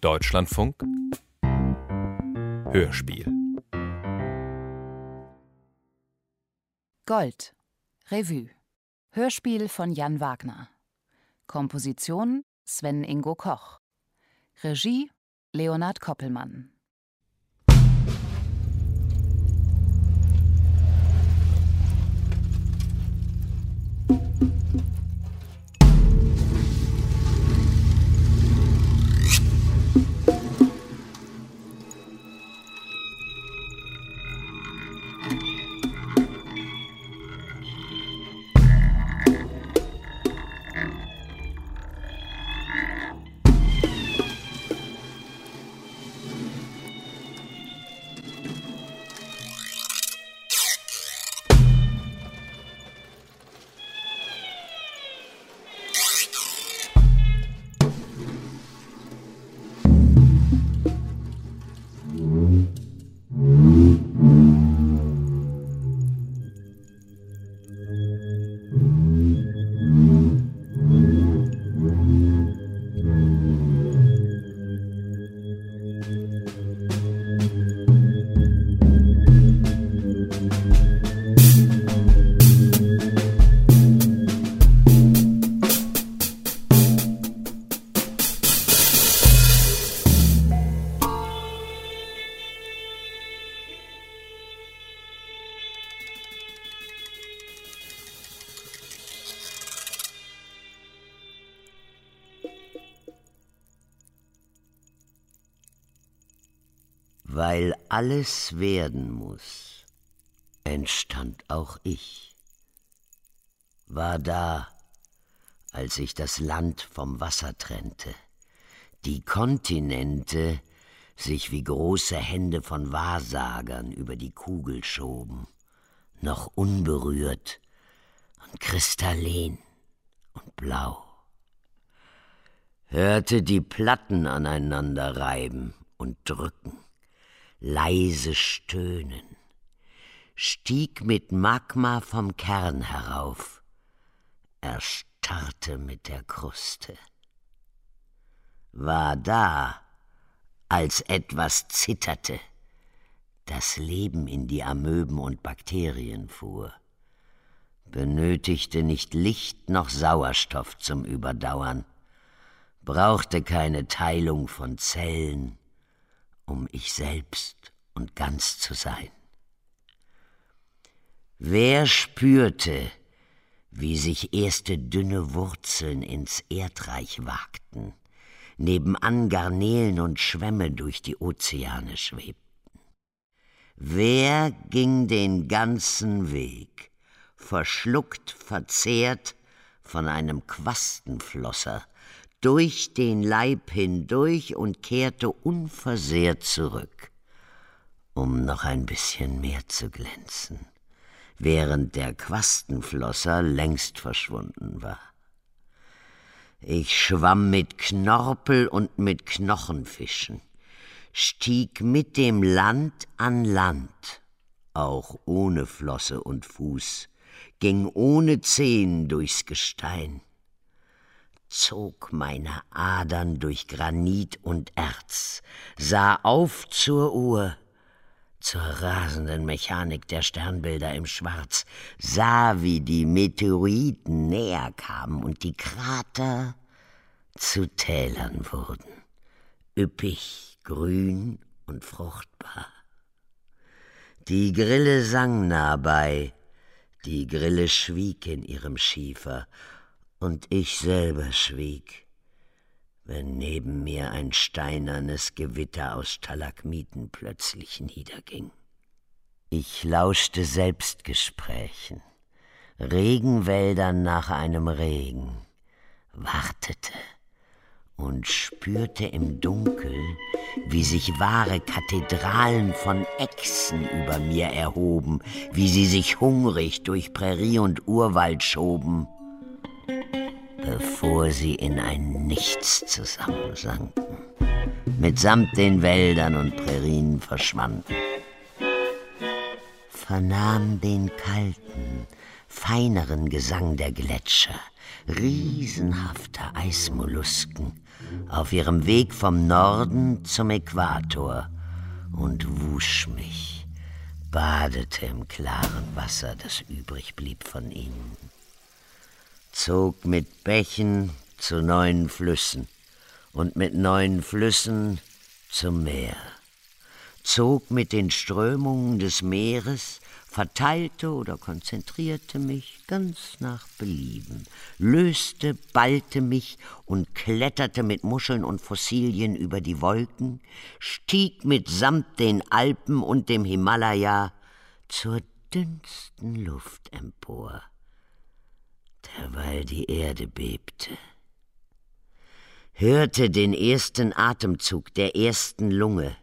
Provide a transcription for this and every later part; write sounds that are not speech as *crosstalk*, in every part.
Deutschlandfunk. Hörspiel. Gold. Revue. Hörspiel von Jan Wagner. Komposition Sven Ingo Koch. Regie Leonhard Koppelmann Weil alles werden muss, entstand auch ich. War da, als sich das Land vom Wasser trennte, die Kontinente sich wie große Hände von Wahrsagern über die Kugel schoben, noch unberührt und kristallin und blau. Hörte die Platten aneinander reiben und drücken leise Stöhnen, stieg mit Magma vom Kern herauf, erstarrte mit der Kruste. War da, als etwas zitterte, das Leben in die Amöben und Bakterien fuhr, benötigte nicht Licht noch Sauerstoff zum Überdauern, brauchte keine Teilung von Zellen, um ich selbst und ganz zu sein. Wer spürte, wie sich erste dünne Wurzeln ins Erdreich wagten, nebenan Garnelen und Schwämme durch die Ozeane schwebten? Wer ging den ganzen Weg, verschluckt, verzehrt von einem Quastenflosser, durch den Leib hindurch und kehrte unversehrt zurück, um noch ein bisschen mehr zu glänzen, während der Quastenflosser längst verschwunden war. Ich schwamm mit Knorpel und mit Knochenfischen, stieg mit dem Land an Land, auch ohne Flosse und Fuß, ging ohne Zehen durchs Gestein, zog meine Adern durch Granit und Erz, sah auf zur Uhr, zur rasenden Mechanik der Sternbilder im Schwarz, sah, wie die Meteoriten näher kamen und die Krater zu Tälern wurden, üppig, grün und fruchtbar. Die Grille sang nah bei, die Grille schwieg in ihrem Schiefer und ich selber schwieg, wenn neben mir ein steinernes Gewitter aus Stalagmiten plötzlich niederging. Ich lauschte Selbstgesprächen, Regenwäldern nach einem Regen, wartete und spürte im Dunkel, wie sich wahre Kathedralen von Echsen über mir erhoben, wie sie sich hungrig durch Prärie und Urwald schoben bevor sie in ein Nichts zusammensanken, mitsamt den Wäldern und Prärien verschwanden. Vernahm den kalten, feineren Gesang der Gletscher, riesenhafter Eismollusken auf ihrem Weg vom Norden zum Äquator und wusch mich, badete im klaren Wasser, das übrig blieb von ihnen, zog mit Bächen zu neuen Flüssen und mit neuen Flüssen zum Meer, zog mit den Strömungen des Meeres verteilte oder konzentrierte mich ganz nach Belieben, löste, ballte mich und kletterte mit Muscheln und Fossilien über die Wolken, stieg mitsamt den Alpen und dem Himalaya zur dünnsten Luft empor, derweil die Erde bebte hörte den ersten Atemzug der ersten Lunge,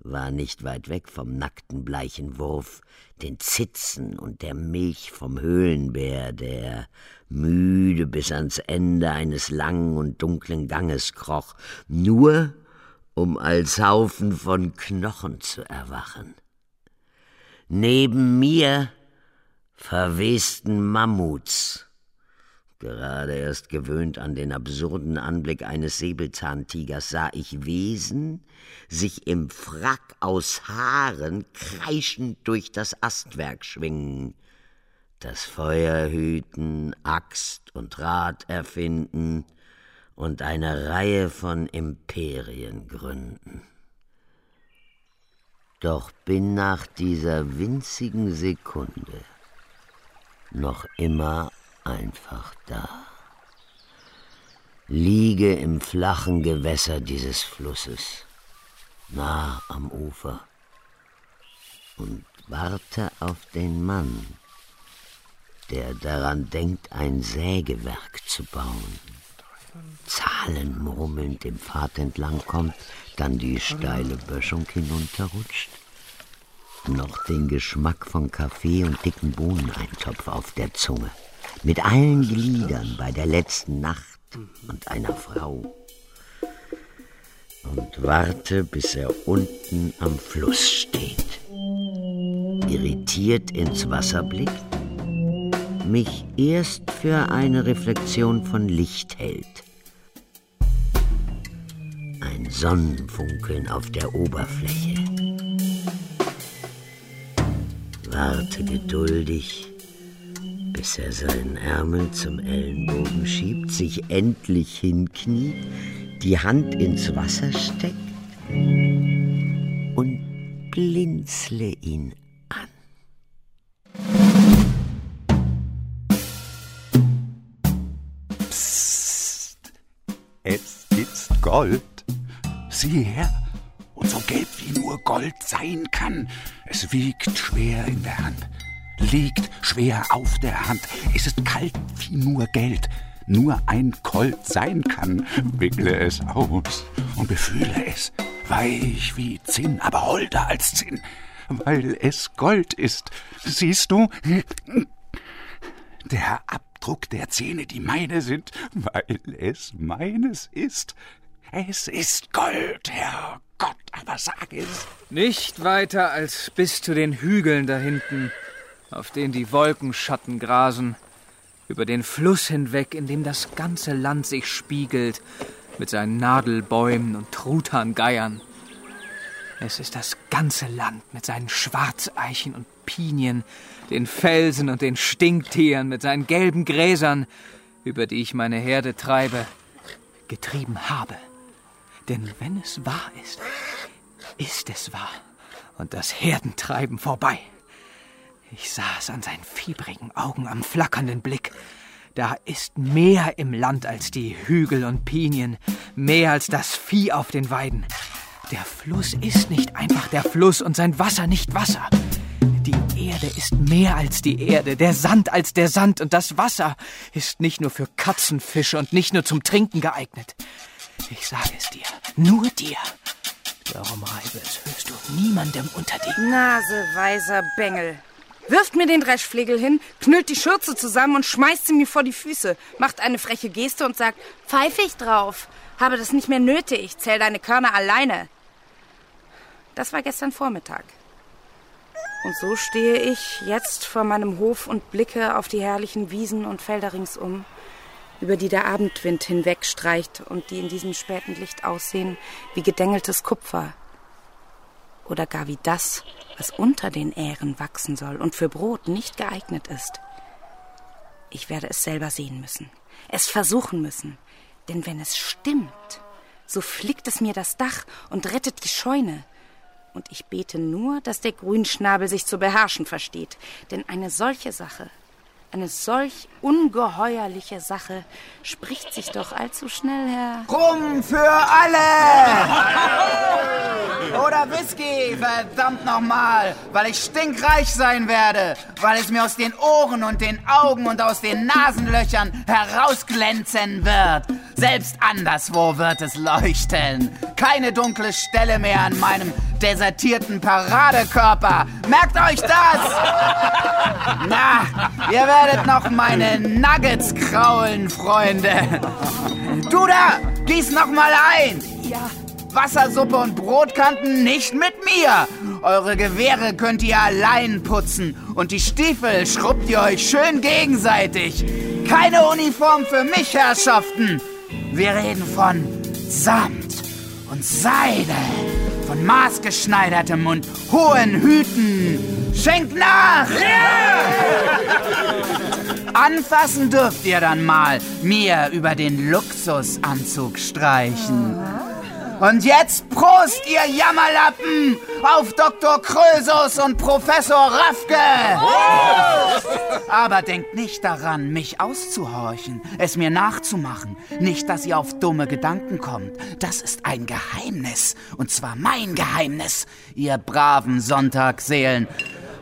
war nicht weit weg vom nackten bleichen Wurf, den Zitzen und der Milch vom Höhlenbär, der müde bis ans Ende eines langen und dunklen Ganges kroch, nur um als Haufen von Knochen zu erwachen. Neben mir verwesten Mammuts, Gerade erst gewöhnt an den absurden Anblick eines Säbelzahntigers sah ich Wesen sich im Frack aus Haaren kreischend durch das Astwerk schwingen, das Feuer hüten, Axt und Rad erfinden und eine Reihe von Imperien gründen. Doch bin nach dieser winzigen Sekunde noch immer einfach da. Liege im flachen Gewässer dieses Flusses, nah am Ufer, und warte auf den Mann, der daran denkt, ein Sägewerk zu bauen. Zahlen murmelnd dem Pfad entlang kommt, dann die steile Böschung hinunterrutscht, noch den Geschmack von Kaffee und dicken Bohneneintopf auf der Zunge mit allen Gliedern bei der letzten Nacht und einer Frau. Und warte, bis er unten am Fluss steht, irritiert ins Wasser blickt, mich erst für eine Reflexion von Licht hält. Ein Sonnenfunkeln auf der Oberfläche. Warte geduldig, bis er seinen Ärmel zum Ellenbogen schiebt, sich endlich hinkniet, die Hand ins Wasser steckt und blinzle ihn an. Psst, es ist Gold. Sieh her, und so gelb wie nur Gold sein kann. Es wiegt schwer in der Hand liegt schwer auf der Hand. Es ist kalt wie nur Geld. Nur ein Colt sein kann, wickle es aus und befühle es, weich wie Zinn, aber holder als Zinn, weil es Gold ist. Siehst du? Der Abdruck der Zähne, die meine sind, weil es meines ist. Es ist Gold, Herr Gott, aber sag es. Nicht weiter als bis zu den Hügeln da hinten auf denen die Wolkenschatten grasen, über den Fluss hinweg, in dem das ganze Land sich spiegelt, mit seinen Nadelbäumen und Truthahngeiern. Es ist das ganze Land mit seinen Schwarzeichen und Pinien, den Felsen und den Stinktieren, mit seinen gelben Gräsern, über die ich meine Herde treibe, getrieben habe. Denn wenn es wahr ist, ist es wahr und das Herdentreiben vorbei. Ich sah es an seinen fiebrigen Augen, am flackernden Blick. Da ist mehr im Land als die Hügel und Pinien, mehr als das Vieh auf den Weiden. Der Fluss ist nicht einfach der Fluss und sein Wasser nicht Wasser. Die Erde ist mehr als die Erde, der Sand als der Sand und das Wasser ist nicht nur für Katzenfische und nicht nur zum Trinken geeignet. Ich sage es dir, nur dir. Darum reibe es hörst du niemandem unter die Nase, weiser Bengel. Wirft mir den Dreschflegel hin, knüllt die Schürze zusammen und schmeißt sie mir vor die Füße, macht eine freche Geste und sagt, pfeife ich drauf, habe das nicht mehr nötig, zähl deine Körner alleine. Das war gestern Vormittag. Und so stehe ich jetzt vor meinem Hof und blicke auf die herrlichen Wiesen und Felder ringsum, über die der Abendwind hinwegstreicht und die in diesem späten Licht aussehen wie gedengeltes Kupfer. Oder gar wie das, was unter den Ähren wachsen soll und für Brot nicht geeignet ist. Ich werde es selber sehen müssen, es versuchen müssen, denn wenn es stimmt, so flickt es mir das Dach und rettet die Scheune. Und ich bete nur, dass der Grünschnabel sich zu beherrschen versteht, denn eine solche Sache eine solch ungeheuerliche Sache spricht sich doch allzu schnell her. Rum für alle! Oder Whisky, verdammt nochmal, weil ich stinkreich sein werde, weil es mir aus den Ohren und den Augen und aus den Nasenlöchern herausglänzen wird. Selbst anderswo wird es leuchten. Keine dunkle Stelle mehr an meinem desertierten Paradekörper. Merkt euch das! Na, ihr werdet noch meine Nuggets kraulen, Freunde. Du da, gieß noch mal ein. Ja. Wassersuppe und Brotkanten nicht mit mir. Eure Gewehre könnt ihr allein putzen und die Stiefel schrubbt ihr euch schön gegenseitig. Keine Uniform für mich, Herrschaften. Wir reden von Samt und Seide von maßgeschneidertem und hohen Hüten. Schenkt nach! Anfassen dürft ihr dann mal mir über den Luxusanzug streichen. Und jetzt Prost, ihr Jammerlappen, auf Dr. Krösus und Professor Raffke! Aber denkt nicht daran, mich auszuhorchen, es mir nachzumachen. Nicht, dass ihr auf dumme Gedanken kommt. Das ist ein Geheimnis. Und zwar mein Geheimnis, ihr braven Sonntagsseelen.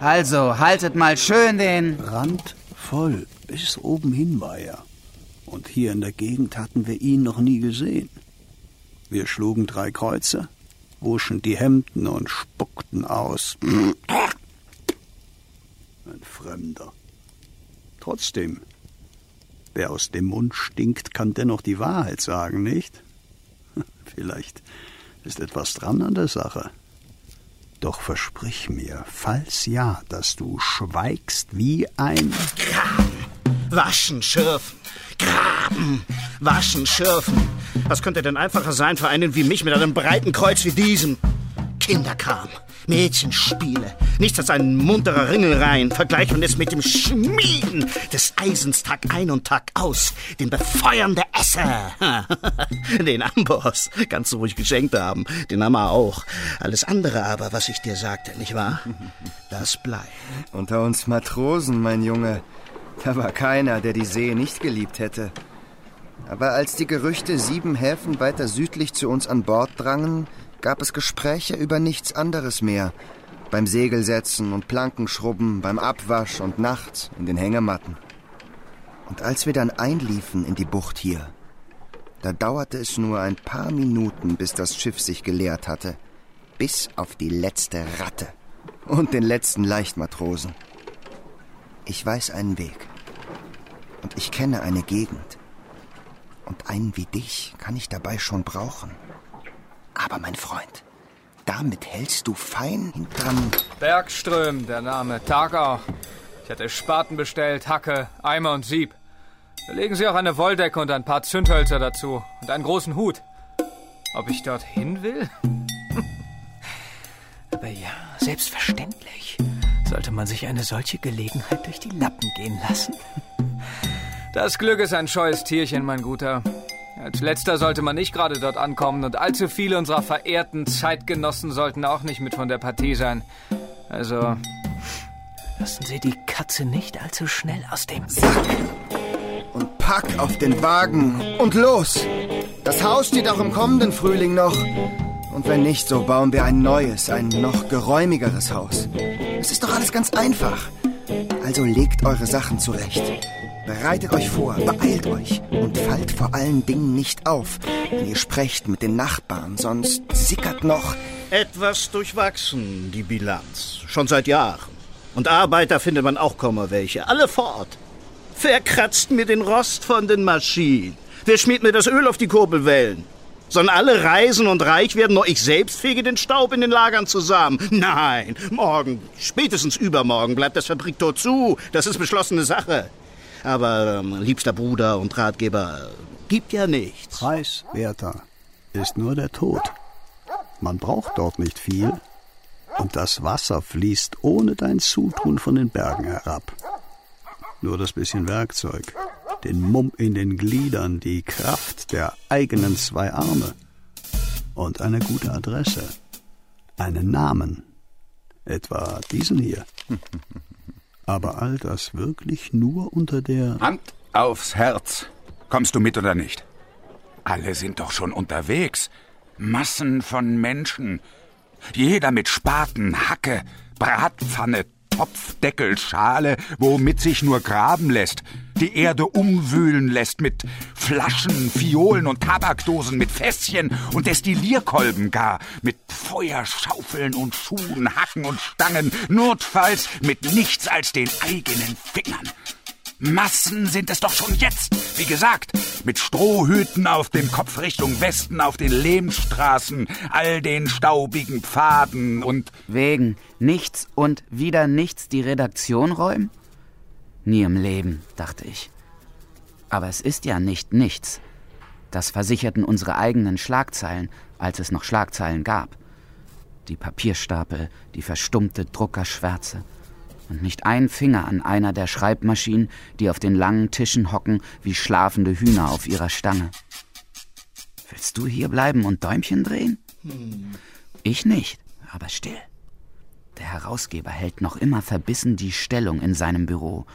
Also, haltet mal schön den... Rand voll bis oben hin war er. Und hier in der Gegend hatten wir ihn noch nie gesehen. Wir schlugen drei Kreuze, wuschen die Hemden und spuckten aus. Ein Fremder. Trotzdem, wer aus dem Mund stinkt, kann dennoch die Wahrheit sagen, nicht? *laughs* Vielleicht ist etwas dran an der Sache. Doch versprich mir, falls ja, dass du schweigst wie ein. Waschen, schürfen, graben, waschen, schürfen. Was könnte denn einfacher sein für einen wie mich mit einem breiten Kreuz wie diesem? Kinderkram, Mädchenspiele, nichts als ein munterer Ringelrein. Vergleicht man es mit dem Schmieden des Eisens Tag ein und Tag aus, dem Befeuern der Esser. *laughs* Den Amboss kannst du ruhig geschenkt haben, den wir auch. Alles andere aber, was ich dir sagte, nicht wahr? Das bleibt. Unter uns Matrosen, mein Junge, da war keiner, der die See nicht geliebt hätte. Aber als die Gerüchte sieben Häfen weiter südlich zu uns an Bord drangen, gab es Gespräche über nichts anderes mehr. Beim Segelsetzen und Plankenschrubben, beim Abwasch und nachts in den Hängematten. Und als wir dann einliefen in die Bucht hier, da dauerte es nur ein paar Minuten, bis das Schiff sich geleert hatte. Bis auf die letzte Ratte und den letzten Leichtmatrosen. Ich weiß einen Weg. Und ich kenne eine Gegend. Und einen wie dich kann ich dabei schon brauchen. Aber mein Freund, damit hältst du fein hintran. Bergström, der Name. Tag auch. Ich hatte Spaten bestellt, Hacke, Eimer und Sieb. Da legen Sie auch eine Wolldecke und ein paar Zündhölzer dazu und einen großen Hut. Ob ich dorthin will? *laughs* Aber ja, selbstverständlich sollte man sich eine solche Gelegenheit durch die Lappen gehen lassen. Das Glück ist ein scheues Tierchen, mein Guter. Als letzter sollte man nicht gerade dort ankommen und allzu viele unserer verehrten Zeitgenossen sollten auch nicht mit von der Partie sein. Also, lassen Sie die Katze nicht allzu schnell aus dem Sack. Und pack auf den Wagen und los! Das Haus steht auch im kommenden Frühling noch. Und wenn nicht, so bauen wir ein neues, ein noch geräumigeres Haus. Es ist doch alles ganz einfach. Also legt eure Sachen zurecht. Bereitet euch vor, beeilt euch und fallt vor allen Dingen nicht auf, wenn ihr sprecht mit den Nachbarn, sonst sickert noch. Etwas durchwachsen, die Bilanz. Schon seit Jahren. Und Arbeiter findet man auch kaum welche. Alle fort. Wer kratzt mir den Rost von den Maschinen? Wer schmiert mir das Öl auf die Kurbelwellen? Sollen alle reisen und reich werden, nur ich selbst fege den Staub in den Lagern zusammen? Nein, morgen, spätestens übermorgen bleibt das Fabriktor zu. Das ist beschlossene Sache. Aber ähm, liebster Bruder und Ratgeber, gibt ja nichts. Preiswerter ist nur der Tod. Man braucht dort nicht viel. Und das Wasser fließt ohne dein Zutun von den Bergen herab. Nur das bisschen Werkzeug, den Mumm in den Gliedern, die Kraft der eigenen zwei Arme und eine gute Adresse, einen Namen, etwa diesen hier. Aber all das wirklich nur unter der... Hand aufs Herz. Kommst du mit oder nicht? Alle sind doch schon unterwegs. Massen von Menschen. Jeder mit Spaten, Hacke, Bratpfanne, Topfdeckel, Schale, womit sich nur graben lässt, die Erde umwühlen lässt mit Flaschen, Fiolen und Tabakdosen, mit Fässchen und Destillierkolben gar, mit Feuerschaufeln und Schuhen, Hacken und Stangen, notfalls mit nichts als den eigenen Fingern. Massen sind es doch schon jetzt. Wie gesagt, mit Strohhüten auf dem Kopf Richtung Westen auf den Lehmstraßen, all den staubigen Pfaden und... Wegen nichts und wieder nichts die Redaktion räumen? Nie im Leben, dachte ich. Aber es ist ja nicht nichts. Das versicherten unsere eigenen Schlagzeilen, als es noch Schlagzeilen gab. Die Papierstapel, die verstummte Druckerschwärze, und nicht ein Finger an einer der Schreibmaschinen, die auf den langen Tischen hocken wie schlafende Hühner auf ihrer Stange. Willst du hier bleiben und Däumchen drehen? Hm. Ich nicht, aber still. Der Herausgeber hält noch immer verbissen die Stellung in seinem Büro.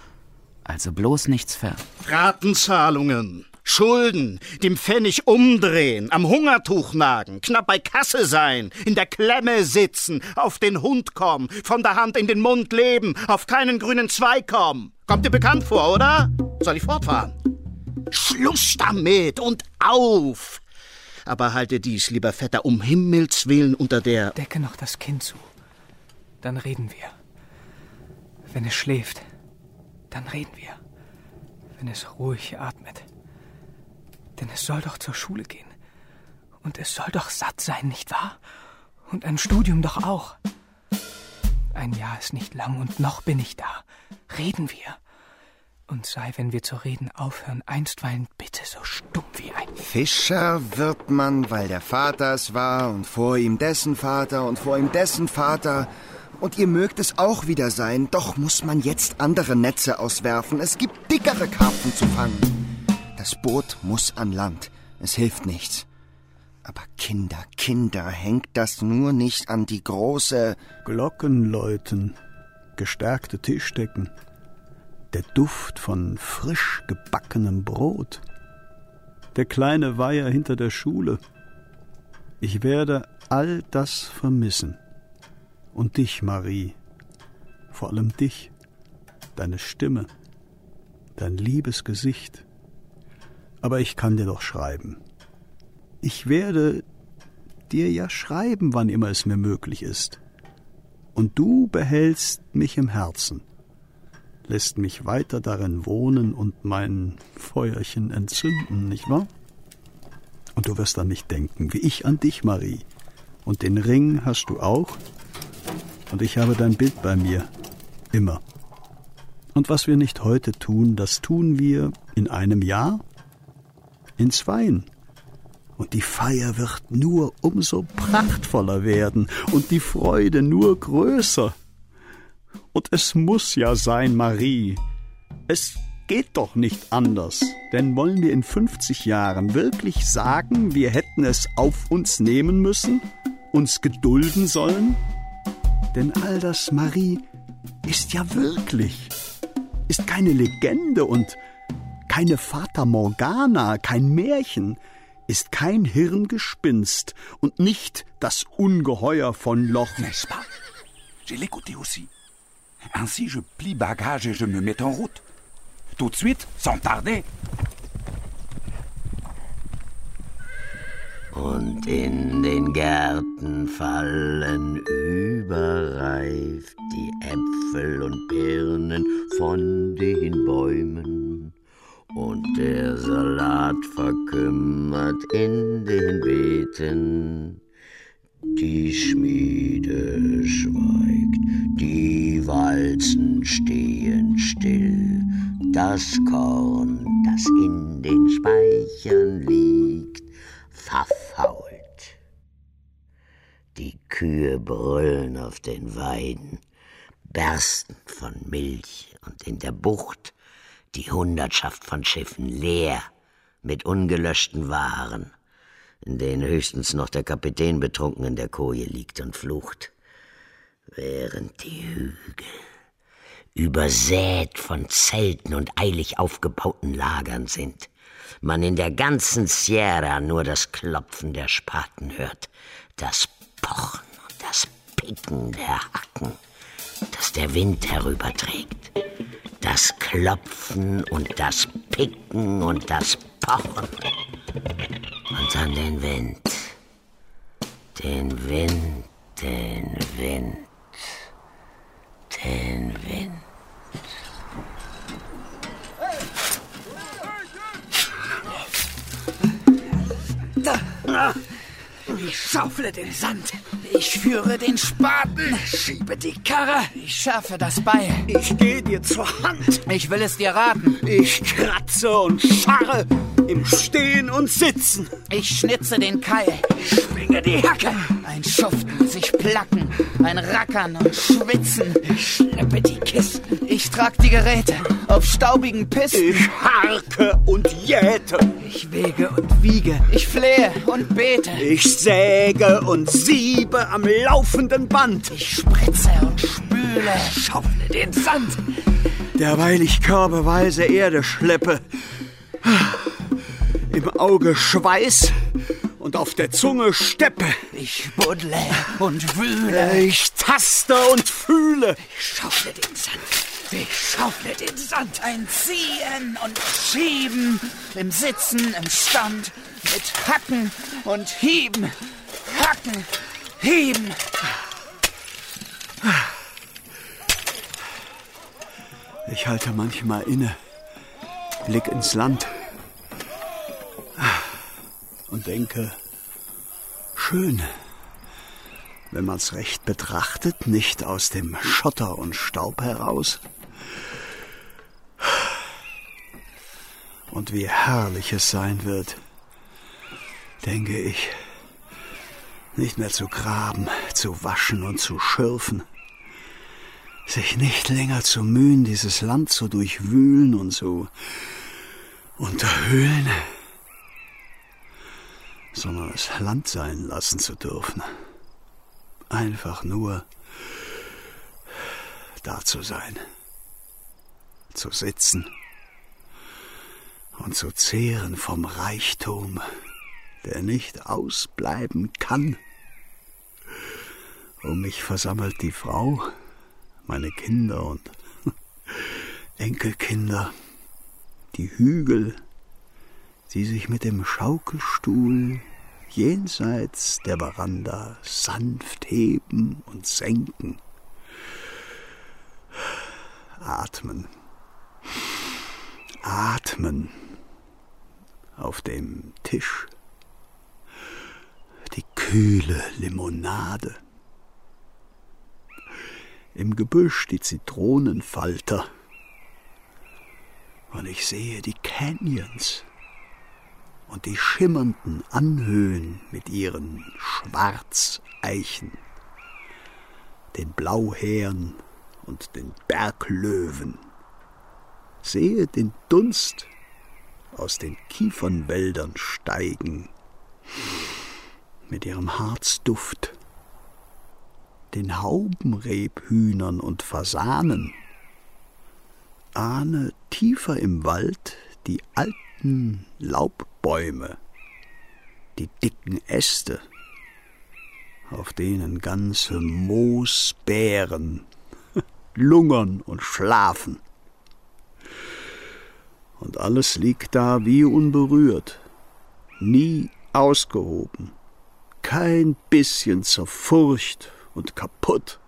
Also bloß nichts ver. Ratenzahlungen. Schulden, dem Pfennig umdrehen, am Hungertuch nagen, knapp bei Kasse sein, in der Klemme sitzen, auf den Hund kommen, von der Hand in den Mund leben, auf keinen grünen Zweig kommen. Kommt dir bekannt vor, oder? Soll ich fortfahren? Schluss damit und auf! Aber halte dies, lieber Vetter, um Himmels willen unter der... Decke noch das Kind zu. Dann reden wir. Wenn es schläft, dann reden wir. Wenn es ruhig atmet. Denn es soll doch zur Schule gehen. Und es soll doch satt sein, nicht wahr? Und ein Studium doch auch. Ein Jahr ist nicht lang und noch bin ich da. Reden wir. Und sei, wenn wir zu reden aufhören, einstweilen bitte so stumm wie ein Fischer wird man, weil der Vater es war und vor ihm dessen Vater und vor ihm dessen Vater. Und ihr mögt es auch wieder sein, doch muss man jetzt andere Netze auswerfen. Es gibt dickere Karpfen zu fangen. Das Boot muss an Land. Es hilft nichts. Aber Kinder, Kinder, hängt das nur nicht an die große Glockenläuten, gestärkte Tischdecken, der Duft von frisch gebackenem Brot, der kleine Weiher hinter der Schule. Ich werde all das vermissen. Und dich, Marie, vor allem dich, deine Stimme, dein liebes Gesicht aber ich kann dir doch schreiben. Ich werde dir ja schreiben, wann immer es mir möglich ist. Und du behältst mich im Herzen, lässt mich weiter darin wohnen und mein Feuerchen entzünden, nicht wahr? Und du wirst an mich denken, wie ich an dich, Marie. Und den Ring hast du auch. Und ich habe dein Bild bei mir. Immer. Und was wir nicht heute tun, das tun wir in einem Jahr ins Wein. Und die Feier wird nur umso prachtvoller werden und die Freude nur größer. Und es muss ja sein, Marie. Es geht doch nicht anders. Denn wollen wir in 50 Jahren wirklich sagen, wir hätten es auf uns nehmen müssen, uns gedulden sollen? Denn all das, Marie, ist ja wirklich, ist keine Legende und keine Fata Morgana, kein Märchen, ist kein Hirngespinst und nicht das Ungeheuer von Loch. N'est-ce pas? J'ai l'écouté aussi. Ainsi, je plie bagage et je me mets en route. Tout de suite, sans tarder. Und in den Gärten fallen überreif die Äpfel und Birnen von den Bäumen und der Salat verkümmert in den Beeten. Die Schmiede schweigt, die Walzen stehen still, das Korn, das in den Speichern liegt, verfault. Die Kühe brüllen auf den Weiden, bersten von Milch und in der Bucht die Hundertschaft von Schiffen leer mit ungelöschten Waren, in denen höchstens noch der Kapitän betrunken in der Koje liegt und flucht, während die Hügel übersät von Zelten und eilig aufgebauten Lagern sind, man in der ganzen Sierra nur das Klopfen der Spaten hört, das Pochen und das Picken der Hacken, das der Wind herüberträgt, das Klopfen und das Picken und das Pochen und dann den Wind, den Wind, den Wind, den Wind. Da. Ich schaufle den Sand. Ich führe den Spaten. Schiebe die Karre. Ich schärfe das Beil. Ich gehe dir zur Hand. Ich will es dir raten. Ich kratze und scharre im Stehen und Sitzen. Ich schnitze den Keil. Ich schwinge die Hacke. Ein Schuften, sich placken, ein Rackern und Schwitzen. Ich schleppe die Kisten. Ich trag die Geräte auf staubigen Pisten. Ich harke und jäte. Ich wege und wiege. Ich flehe und bete. Ich säge und siebe am laufenden Band. Ich spritze und spüle. Schaufle den Sand. Derweil ich körbeweise Erde schleppe. Im Auge Schweiß und auf der Zunge Steppe. Ich buddle und wühle. Ich taste und fühle. Ich schaufle den Sand. Ich schaufle den Sand. Ein Ziehen und Schieben. Im Sitzen, im Stand. Mit Hacken und Hieben. Hacken, Hieben. Ich halte manchmal inne, blick ins Land und denke, schön, wenn man's recht betrachtet, nicht aus dem Schotter und Staub heraus. Und wie herrlich es sein wird, denke ich, nicht mehr zu graben, zu waschen und zu schürfen, sich nicht länger zu mühen, dieses Land zu durchwühlen und zu unterhöhlen, sondern es Land sein lassen zu dürfen. Einfach nur da zu sein, zu sitzen und zu zehren vom Reichtum, der nicht ausbleiben kann. Um mich versammelt die Frau, meine Kinder und *laughs* Enkelkinder, die Hügel, die sich mit dem Schaukelstuhl jenseits der Veranda sanft heben und senken. Atmen. Atmen auf dem Tisch. Die kühle Limonade. Im Gebüsch die Zitronenfalter. Und ich sehe die Canyons und die schimmernden Anhöhen mit ihren Schwarzeichen, den Blauhären und den Berglöwen, sehe den Dunst aus den Kiefernwäldern steigen, mit ihrem Harzduft, den Haubenrebhühnern und Fasanen, ahne tiefer im Wald die alten Laubbäume, die dicken Äste, auf denen ganze Moosbären *laughs* lungern und schlafen. Und alles liegt da wie unberührt, nie ausgehoben, kein bisschen zerfurcht und kaputt.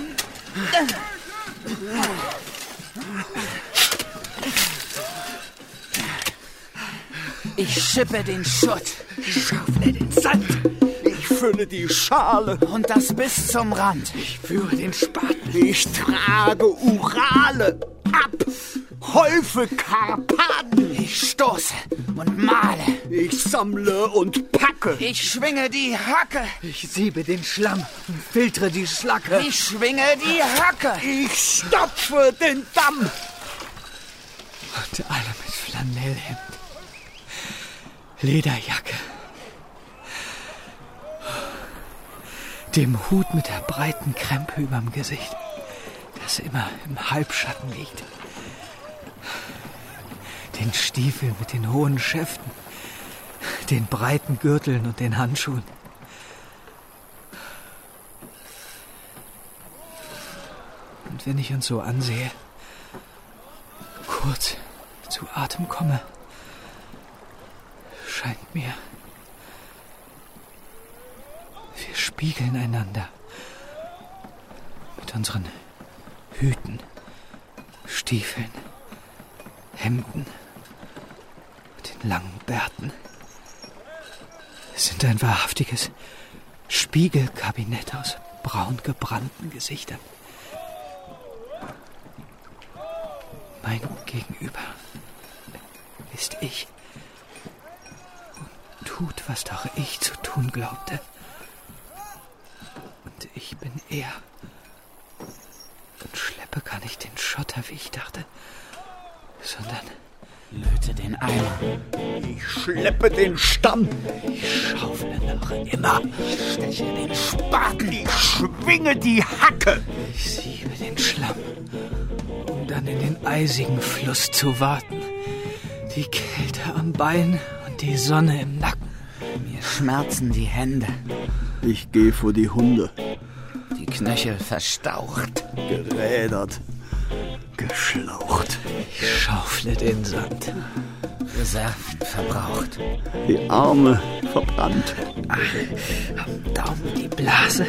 *laughs* Ich schippe den Schutt. Ich schaufle den Sand. Ich fülle die Schale. Und das bis zum Rand. Ich führe den Spaten. Ich trage Urale ab. Häufe Karpaten. Ich stoße und male. Ich sammle und packe. Ich schwinge die Hacke. Ich siebe den Schlamm und filtre die Schlacke. Ich schwinge die Hacke. Ich stopfe den Damm. Und alle mit Flanellhemd. Lederjacke. Dem Hut mit der breiten Krempe überm Gesicht, das immer im Halbschatten liegt. Den Stiefel mit den hohen Schäften, den breiten Gürteln und den Handschuhen. Und wenn ich uns so ansehe, kurz zu Atem komme, scheint mir, wir spiegeln einander mit unseren Hüten, Stiefeln, Hemden den langen Bärten. Sind ein wahrhaftiges Spiegelkabinett aus braun gebrannten Gesichtern. Mein Gegenüber ist ich und tut, was doch ich zu tun glaubte. Und ich bin er nicht den Schotter, wie ich dachte, sondern Löte den Eimer. Ich schleppe den Stamm. ich schaufle noch immer. Ich steche den Spaten. Ich schwinge die Hacke. Ich siebe den Schlamm, um dann in den eisigen Fluss zu warten. Die Kälte am Bein und die Sonne im Nacken. Mir schmerzen die Hände. Ich gehe vor die Hunde. Die Knöchel verstaucht. Gerädert. Geschlaucht. Ich schaufle den Sand. Reserven verbraucht. Die Arme verbrannt. Am Daumen die Blase.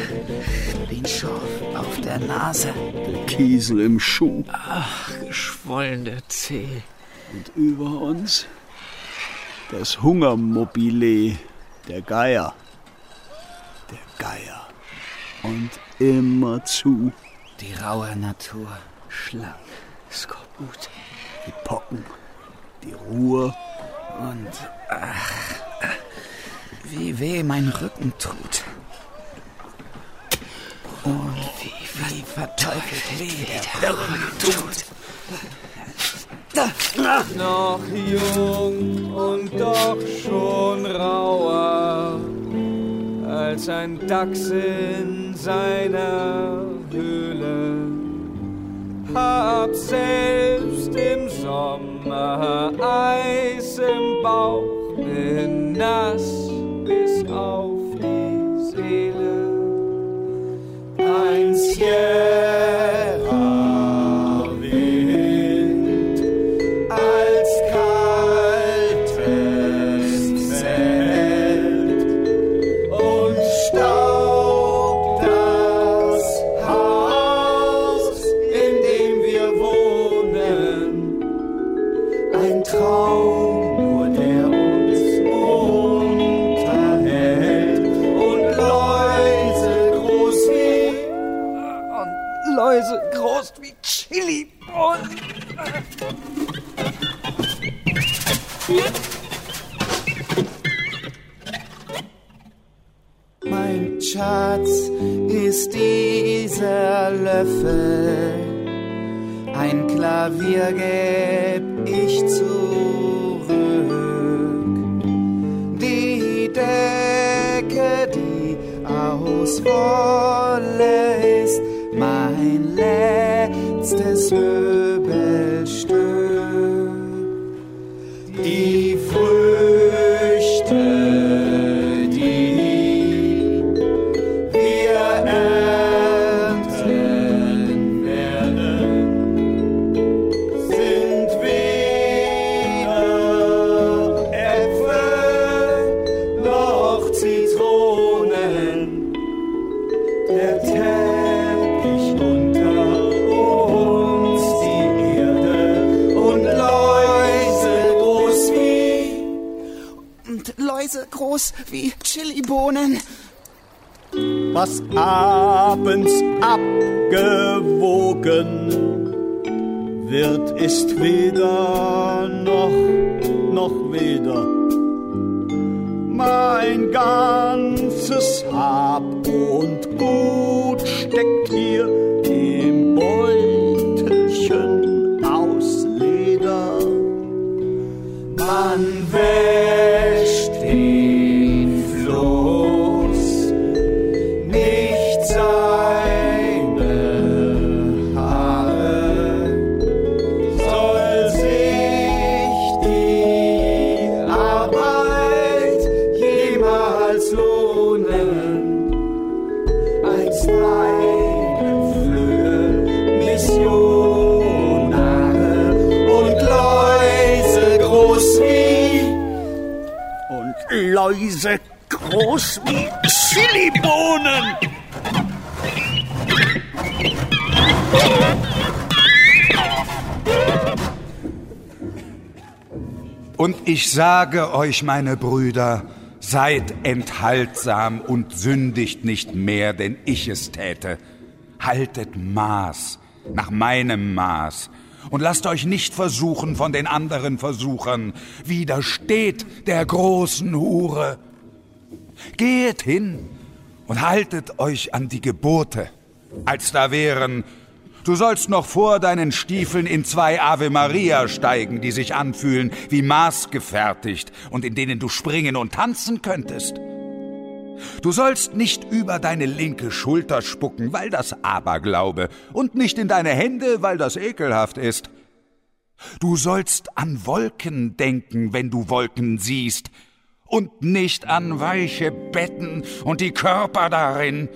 Den Schorf auf der Nase. Der Kiesel im Schuh. Ach, geschwollene Zeh. Und über uns das Hungermobile. Der Geier. Der Geier. Und immer zu. Die raue Natur. Schlangen, Skorbut. Die Pocken. Die Ruhe. Und ach, wie weh mein Rücken tut. Und wie, wie verteufelt weh der Rücken tut. Noch jung und doch schon rauer als ein Dachs in seiner Höhle. Hab selbst im Sommer Eis im Bauch, bin nass bis auf die Seele. Ein Sierra Schatz ist dieser Löffel. Ein Klavier gäb ich zurück. Die Decke, die aus Wolle ist, mein letztes Möbelstück. Was abends abgewogen wird, ist weder noch, noch weder mein ganzes Hab und Gut steckt hier im Beutelchen aus Leder. Man wäscht Läuse groß wie Chilibohnen. Und ich sage euch, meine Brüder, seid enthaltsam und sündigt nicht mehr, denn ich es täte. Haltet Maß nach meinem Maß und lasst euch nicht versuchen von den anderen Versuchern. Widersteht der großen Hure. Geht hin und haltet euch an die Gebote, als da wären, du sollst noch vor deinen Stiefeln in zwei Ave Maria steigen, die sich anfühlen wie maßgefertigt und in denen du springen und tanzen könntest. Du sollst nicht über deine linke Schulter spucken, weil das Aberglaube, und nicht in deine Hände, weil das ekelhaft ist. Du sollst an Wolken denken, wenn du Wolken siehst, und nicht an weiche Betten und die Körper darin.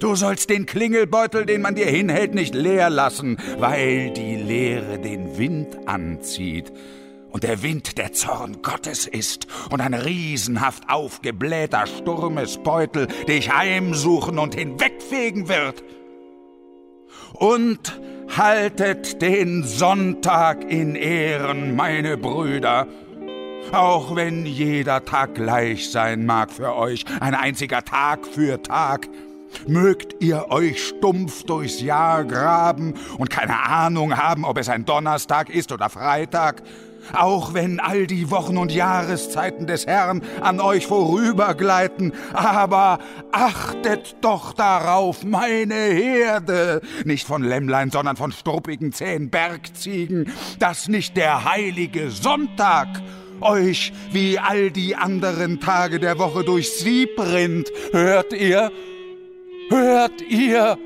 Du sollst den Klingelbeutel, den man dir hinhält, nicht leer lassen, weil die Leere den Wind anzieht. Und der Wind der Zorn Gottes ist und ein riesenhaft aufgeblähter Sturmesbeutel dich heimsuchen und hinwegfegen wird. Und haltet den Sonntag in Ehren, meine Brüder, auch wenn jeder Tag gleich sein mag für euch, ein einziger Tag für Tag. Mögt ihr euch stumpf durchs Jahr graben und keine Ahnung haben, ob es ein Donnerstag ist oder Freitag, auch wenn all die Wochen und Jahreszeiten des Herrn an euch vorübergleiten, aber achtet doch darauf, meine Herde, nicht von Lämmlein, sondern von struppigen, zähen Bergziegen, dass nicht der heilige Sonntag euch wie all die anderen Tage der Woche durchs Sieb rinnt. Hört ihr? Hört ihr?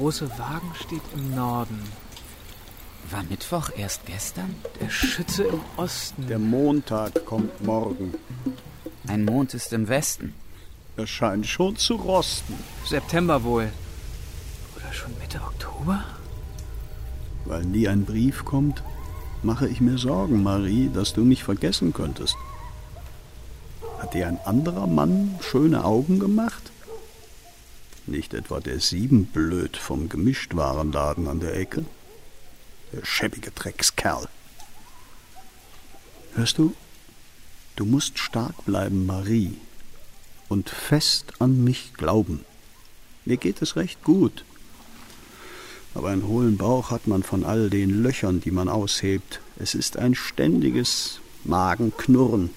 Große Wagen steht im Norden. War Mittwoch erst gestern? Der Schütze im Osten. Der Montag kommt morgen. Ein Mond ist im Westen. Er scheint schon zu rosten, September wohl. Oder schon Mitte Oktober? weil nie ein Brief kommt. Mache ich mir Sorgen, Marie, dass du mich vergessen könntest. Hat dir ein anderer Mann schöne Augen gemacht? Nicht etwa der Siebenblöd vom Gemischtwarenladen an der Ecke? Der schäbige Dreckskerl. Hörst du? Du musst stark bleiben, Marie, und fest an mich glauben. Mir geht es recht gut. Aber einen hohlen Bauch hat man von all den Löchern, die man aushebt. Es ist ein ständiges Magenknurren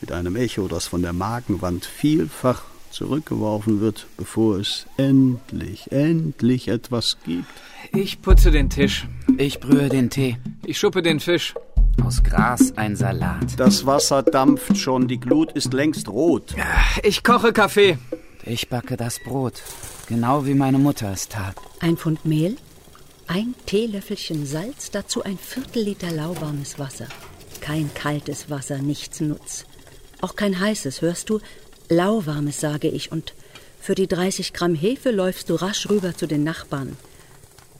mit einem Echo, das von der Magenwand vielfach zurückgeworfen wird, bevor es endlich, endlich etwas gibt. Ich putze den Tisch. Ich brühe den Tee. Ich schuppe den Fisch. Aus Gras ein Salat. Das Wasser dampft schon, die Glut ist längst rot. Ich koche Kaffee. Ich backe das Brot. Genau wie meine Mutter es tat. Ein Pfund Mehl, ein Teelöffelchen Salz, dazu ein Viertel Liter lauwarmes Wasser. Kein kaltes Wasser, nichts Nutz. Auch kein heißes, hörst du? Lauwarmes, sage ich, und für die 30 Gramm Hefe läufst du rasch rüber zu den Nachbarn.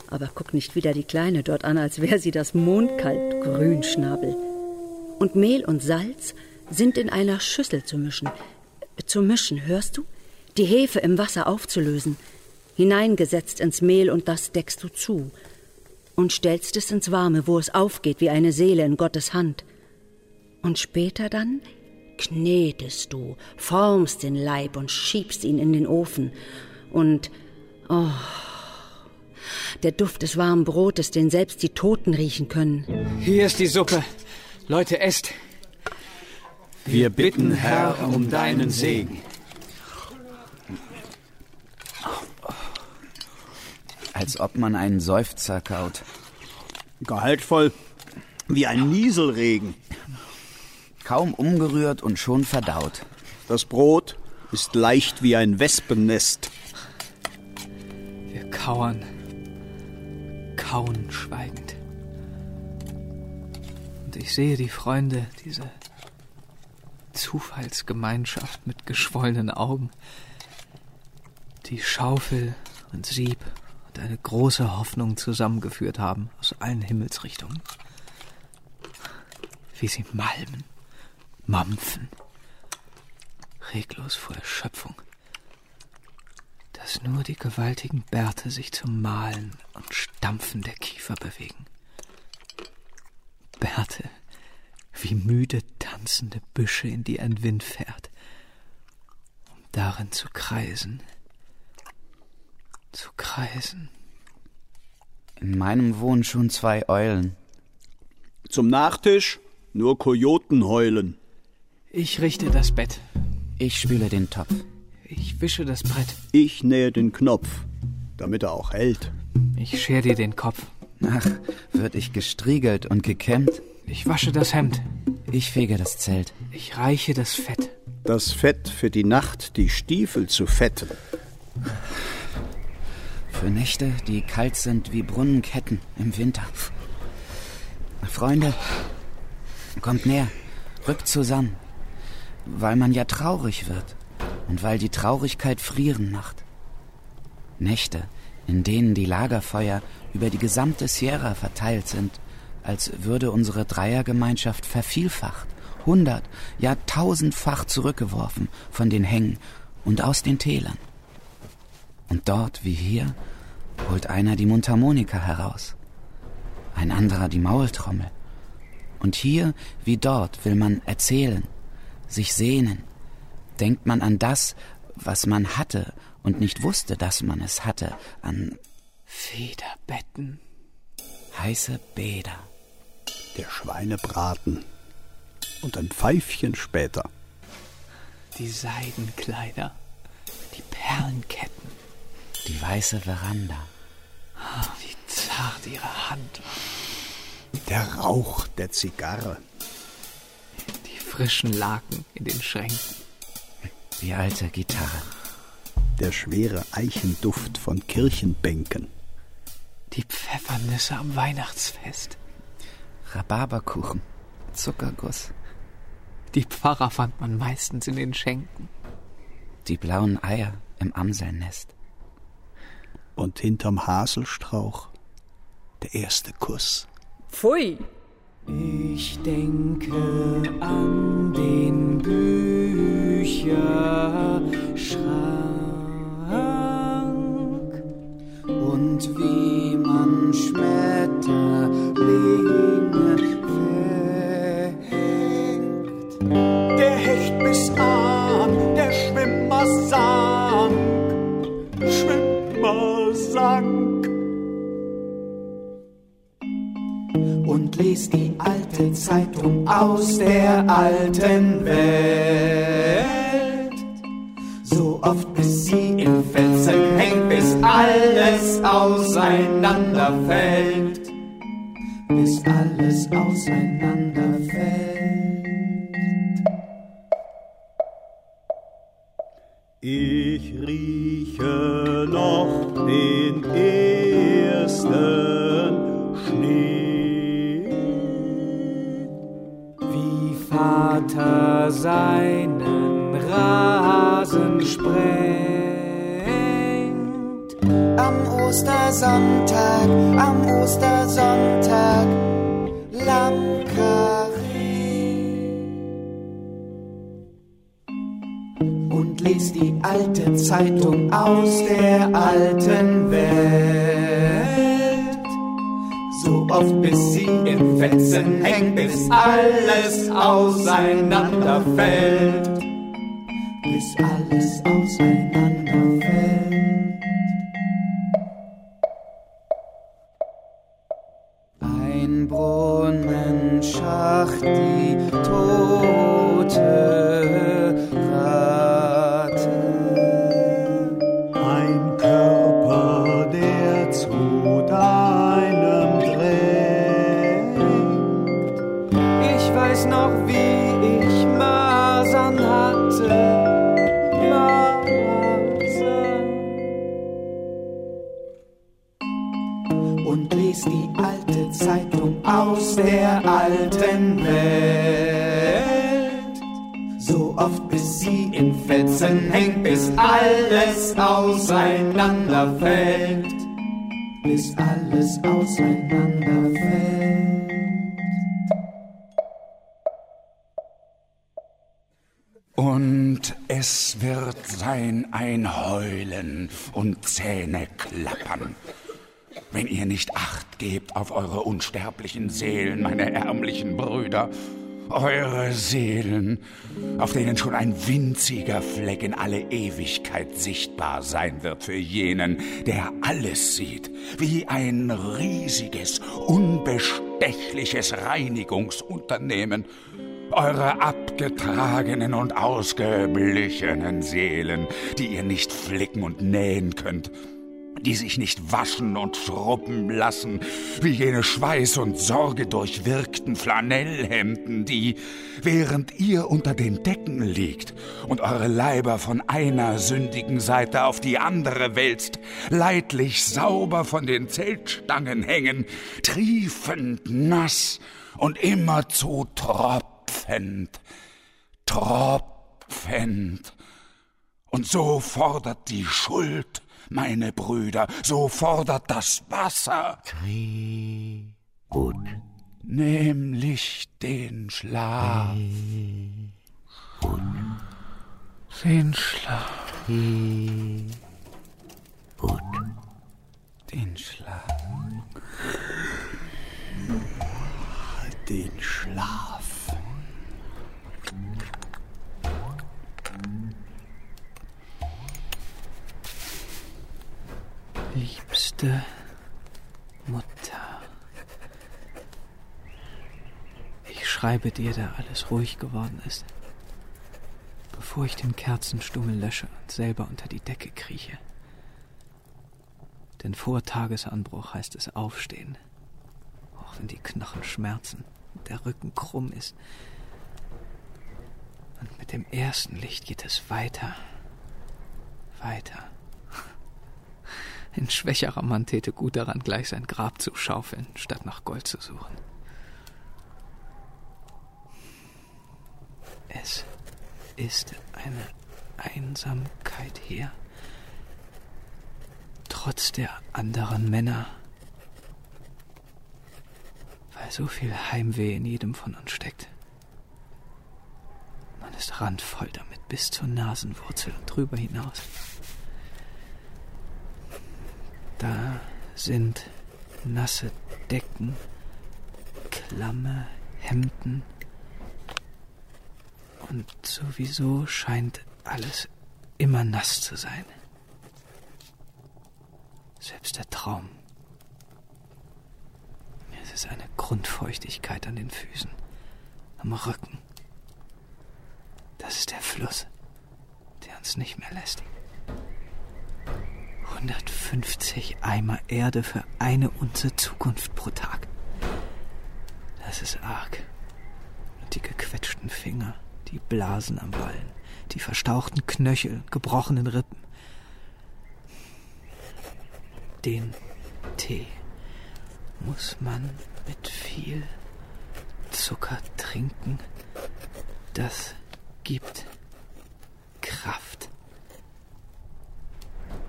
Aber guck nicht wieder die Kleine dort an, als wäre sie das Mondkalt, Grünschnabel. Und Mehl und Salz sind in einer Schüssel zu mischen. Zu mischen, hörst du? Die Hefe im Wasser aufzulösen. Hineingesetzt ins Mehl und das deckst du zu. und stellst es ins Warme, wo es aufgeht wie eine Seele in Gottes Hand. Und später dann knetest du, formst den Leib und schiebst ihn in den Ofen. Und, oh, der Duft des warmen Brotes, den selbst die Toten riechen können. Hier ist die Suppe. Leute, esst. Wir bitten, Herr, um deinen Segen. Als ob man einen Seufzer kaut. Gehaltvoll wie ein Nieselregen. Kaum umgerührt und schon verdaut. Das Brot ist leicht wie ein Wespennest. Wir kauern, kauen schweigend. Und ich sehe die Freunde, diese Zufallsgemeinschaft mit geschwollenen Augen, die Schaufel und Sieb und eine große Hoffnung zusammengeführt haben aus allen Himmelsrichtungen. Wie sie malmen, mampfen, reglos vor Erschöpfung, dass nur die gewaltigen Bärte sich zum Malen und Stampfen der Kiefer bewegen. Bärte, wie müde tanzende Büsche, in die ein Wind fährt, um darin zu kreisen, zu kreisen. In meinem wohnen schon zwei Eulen. Zum Nachtisch nur Kojoten heulen. Ich richte das Bett. Ich spüle den Topf. Ich wische das Brett. Ich nähe den Knopf, damit er auch hält. Ich scher dir den Kopf. Ach, wird ich gestriegelt und gekämmt? Ich wasche das Hemd. Ich fege das Zelt. Ich reiche das Fett. Das Fett für die Nacht, die Stiefel zu fetten. Für Nächte, die kalt sind wie Brunnenketten im Winter. Freunde, kommt näher, rückt zusammen, weil man ja traurig wird und weil die Traurigkeit frieren macht. Nächte, in denen die Lagerfeuer über die gesamte Sierra verteilt sind, als würde unsere Dreiergemeinschaft vervielfacht, hundert, ja tausendfach zurückgeworfen von den Hängen und aus den Tälern. Und dort, wie hier, holt einer die Mundharmonika heraus, ein anderer die Maultrommel. Und hier, wie dort, will man erzählen, sich sehnen, denkt man an das, was man hatte und nicht wusste, dass man es hatte, an Federbetten, heiße Bäder, Der Schweinebraten. Und ein Pfeifchen später. die Seidenkleider, die Perlenketten. die weiße Veranda. Ah, Wie zart ihre Hand war. Der Rauch der Zigarre. Die frischen Laken in den Schränken. Die alte Gitarre. Der schwere Eichenduft von Kirchenbänken. Die Pfeffernüsse am Weihnachtsfest. Rhabarberkuchen. Zuckerguss. Die Pfarrer fand man meistens in den Schenken. Die blauen Eier im Amselnest. Und hinterm Haselstrauch der erste Kuss. Pfui. Ich denke an den Bücherschrank Und wie man Schmetterlinge fängt. Der Hecht bis an, der Schwimmer sank, Schwimmer sank. Und lies die alte Zeitung aus der alten Welt. So oft bis sie im Felsen hängt, bis alles auseinanderfällt. Bis alles auseinanderfällt. Ich rieche noch den ersten Schnee. Vater seinen Rasen sprengt. Am Ostersonntag, am Ostersonntag, Lamkarie. Und lies die alte Zeitung aus der alten Welt. Oft bis sie in Fetzen hängt, bis alles auseinanderfällt. Bis alles auseinanderfällt. Ein Brunnenschacht, die tote der alten Welt. So oft bis sie in Fetzen hängt, bis alles auseinanderfällt. Bis alles auseinanderfällt. Und es wird sein ein Heulen und Zähne klappern. Wenn ihr nicht Acht gebt auf eure unsterblichen Seelen, meine ärmlichen Brüder, eure Seelen, auf denen schon ein winziger Fleck in alle Ewigkeit sichtbar sein wird für jenen, der alles sieht, wie ein riesiges, unbestechliches Reinigungsunternehmen. Eure abgetragenen und ausgeblichenen Seelen, die ihr nicht flicken und nähen könnt, die sich nicht waschen und schrubben lassen, wie jene schweiß- und Sorge durchwirkten Flanellhemden, die, während ihr unter den Decken liegt und eure Leiber von einer sündigen Seite auf die andere wälzt, leidlich sauber von den Zeltstangen hängen, triefend nass und immerzu tropfend, tropfend. Und so fordert die Schuld, meine Brüder, so fordert das Wasser. Gut. Nämlich den Schlaf. Den Schlaf. Gut. Den Schlaf. Den Schlaf. Liebste Mutter. Ich schreibe dir, da alles ruhig geworden ist, bevor ich den Kerzenstummel lösche und selber unter die Decke krieche. Denn vor Tagesanbruch heißt es aufstehen, auch wenn die Knochen schmerzen und der Rücken krumm ist. Und mit dem ersten Licht geht es weiter, weiter. Ein schwächerer Mann täte gut daran, gleich sein Grab zu schaufeln, statt nach Gold zu suchen. Es ist eine Einsamkeit hier. Trotz der anderen Männer. Weil so viel Heimweh in jedem von uns steckt. Man ist randvoll damit bis zur Nasenwurzel und drüber hinaus. Da sind nasse Decken, klamme Hemden und sowieso scheint alles immer nass zu sein. Selbst der Traum. Es ist eine Grundfeuchtigkeit an den Füßen, am Rücken. Das ist der Fluss, der uns nicht mehr lässt. 150 Eimer Erde für eine Unze Zukunft pro Tag. Das ist arg. Und die gequetschten Finger, die Blasen am Ballen, die verstauchten Knöchel, gebrochenen Rippen. Den Tee muss man mit viel Zucker trinken. Das gibt Kraft.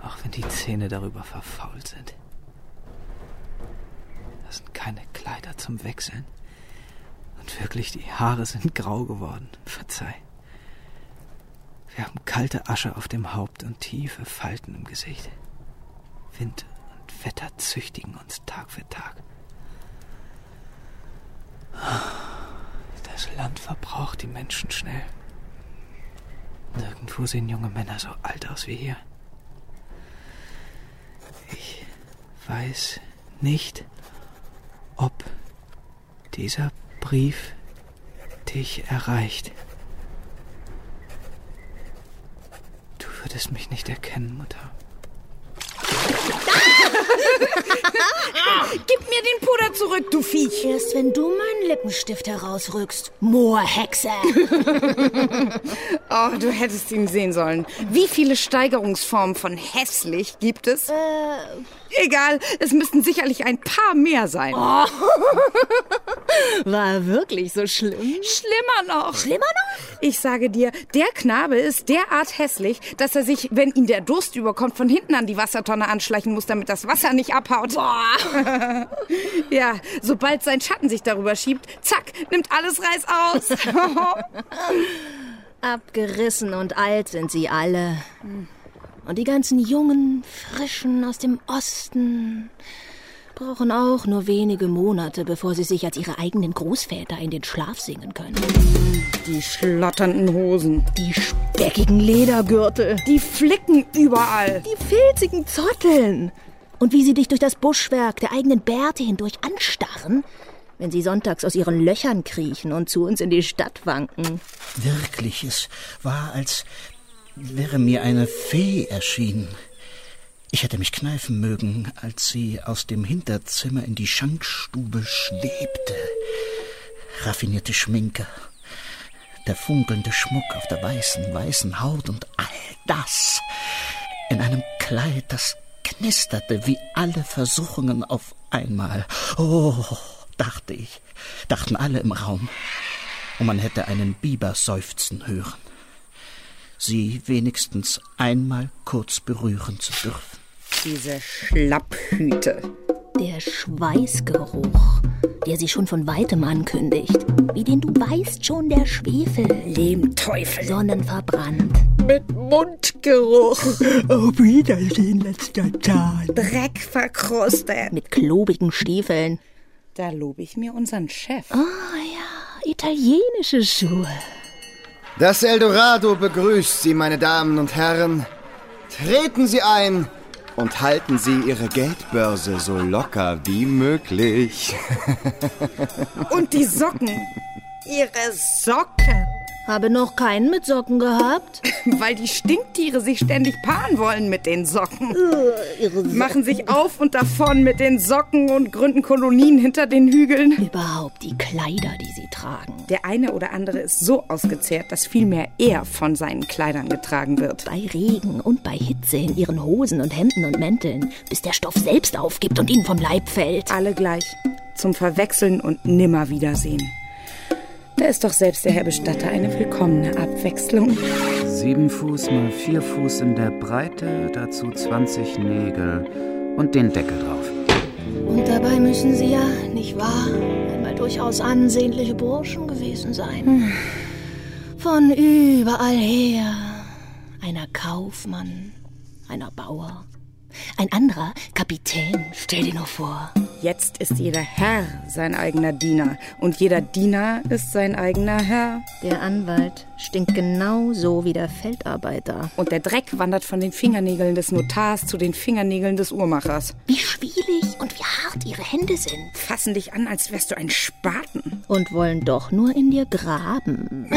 Auch wenn die Zähne darüber verfault sind. Das sind keine Kleider zum Wechseln. Und wirklich, die Haare sind grau geworden. Verzeih. Wir haben kalte Asche auf dem Haupt und tiefe Falten im Gesicht. Wind und Wetter züchtigen uns Tag für Tag. Das Land verbraucht die Menschen schnell. Nirgendwo sehen junge Männer so alt aus wie hier. Ich weiß nicht, ob dieser Brief dich erreicht. Du würdest mich nicht erkennen, Mutter. *laughs* Gib mir den Puder zurück, du Viech. Erst wenn du meinen Lippenstift herausrückst. Moorhexe. *laughs* oh, du hättest ihn sehen sollen. Wie viele Steigerungsformen von hässlich gibt es? Äh. Egal, es müssten sicherlich ein paar mehr sein. Oh. War wirklich so schlimm? Schlimmer noch. Schlimmer noch? Ich sage dir, der Knabe ist derart hässlich, dass er sich, wenn ihn der Durst überkommt, von hinten an die Wassertonne anschleichen muss, damit das Wasser nicht abhaut. Boah. ja, sobald sein Schatten sich darüber schiebt, zack, nimmt alles Reis aus. *laughs* Abgerissen und alt sind sie alle. Und die ganzen Jungen, Frischen aus dem Osten brauchen auch nur wenige Monate, bevor sie sich als ihre eigenen Großväter in den Schlaf singen können. Die schlotternden Hosen. Die speckigen Ledergürtel. Die Flicken überall. Die filzigen Zotteln. Und wie sie dich durch das Buschwerk der eigenen Bärte hindurch anstarren, wenn sie sonntags aus ihren Löchern kriechen und zu uns in die Stadt wanken. Wirklich, es war, als wäre mir eine Fee erschienen. Ich hätte mich kneifen mögen, als sie aus dem Hinterzimmer in die Schankstube schwebte. Raffinierte Schminke, der funkelnde Schmuck auf der weißen, weißen Haut und all das in einem Kleid, das knisterte wie alle Versuchungen auf einmal. Oh, dachte ich, dachten alle im Raum. Und man hätte einen Biber seufzen hören. Sie wenigstens einmal kurz berühren zu dürfen. Diese Schlapphüte. Der Schweißgeruch, der sie schon von weitem ankündigt. Wie den du weißt schon der Schwefel. Lehmteufel. Sonnenverbrannt. Mit Mundgeruch. Auf Wiedersehen, letzter Tag. Dreck verkrustet. Mit klobigen Stiefeln. Da lobe ich mir unseren Chef. Ah oh, ja, italienische Schuhe. Das Eldorado begrüßt Sie, meine Damen und Herren. Treten Sie ein und halten Sie Ihre Geldbörse so locker wie möglich. und die Socken. Ihre Socken. Habe noch keinen mit Socken gehabt? *laughs* Weil die Stinktiere sich ständig paaren wollen mit den Socken. Uh, Machen sich auf und davon mit den Socken und gründen Kolonien hinter den Hügeln. Überhaupt die Kleider, die sie tragen. Der eine oder andere ist so ausgezehrt, dass vielmehr er von seinen Kleidern getragen wird. Bei Regen und bei Hitze in ihren Hosen und Hemden und Mänteln, bis der Stoff selbst aufgibt und ihnen vom Leib fällt. Alle gleich. Zum Verwechseln und nimmer wiedersehen. Da ist doch selbst der Herr Bestatter eine willkommene Abwechslung. Sieben Fuß mal vier Fuß in der Breite, dazu 20 Nägel und den Deckel drauf. Und dabei müssen sie ja, nicht wahr, einmal durchaus ansehnliche Burschen gewesen sein. Von überall her. Einer Kaufmann, einer Bauer, ein anderer Kapitän, stell dir nur vor. Jetzt ist jeder Herr sein eigener Diener und jeder Diener ist sein eigener Herr. Der Anwalt stinkt genauso wie der Feldarbeiter. Und der Dreck wandert von den Fingernägeln des Notars zu den Fingernägeln des Uhrmachers. Wie schwierig und wie hart ihre Hände sind. Fassen dich an, als wärst du ein Spaten. Und wollen doch nur in dir graben. *laughs*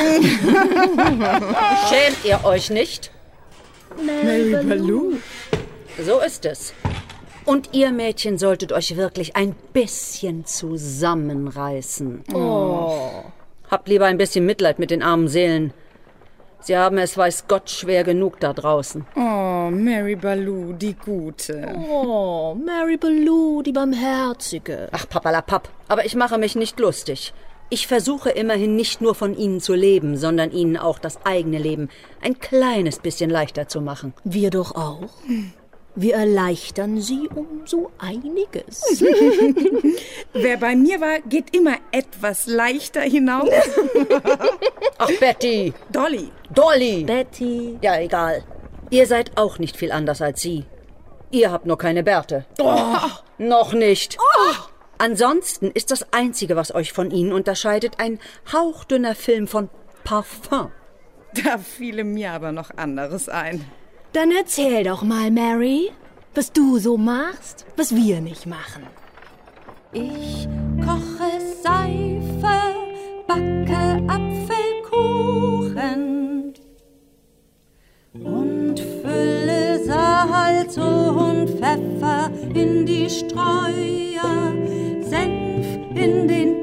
Schämt ihr euch nicht? Mary Baloo. So ist es. Und ihr Mädchen solltet euch wirklich ein bisschen zusammenreißen. Oh. Habt lieber ein bisschen Mitleid mit den armen Seelen. Sie haben es, weiß Gott, schwer genug da draußen. Oh, Mary Baloo, die Gute. Oh, Mary Baloo, die Barmherzige. Ach, papalapap. Aber ich mache mich nicht lustig. Ich versuche immerhin nicht nur von ihnen zu leben, sondern ihnen auch das eigene Leben ein kleines bisschen leichter zu machen. Wir doch auch. Wir erleichtern sie um so einiges. *laughs* Wer bei mir war, geht immer etwas leichter hinaus. *laughs* Ach, Betty. Dolly. Dolly. Betty. Ja, egal. Ihr seid auch nicht viel anders als sie. Ihr habt nur keine Bärte. Oh. Noch nicht. Oh. Ansonsten ist das Einzige, was euch von ihnen unterscheidet, ein hauchdünner Film von Parfum. Da fiele mir aber noch anderes ein. Dann erzähl doch mal, Mary, was du so machst, was wir nicht machen. Ich koche Seife, backe Apfelkuchen und fülle Salz und Pfeffer in die Streuer, Senf in den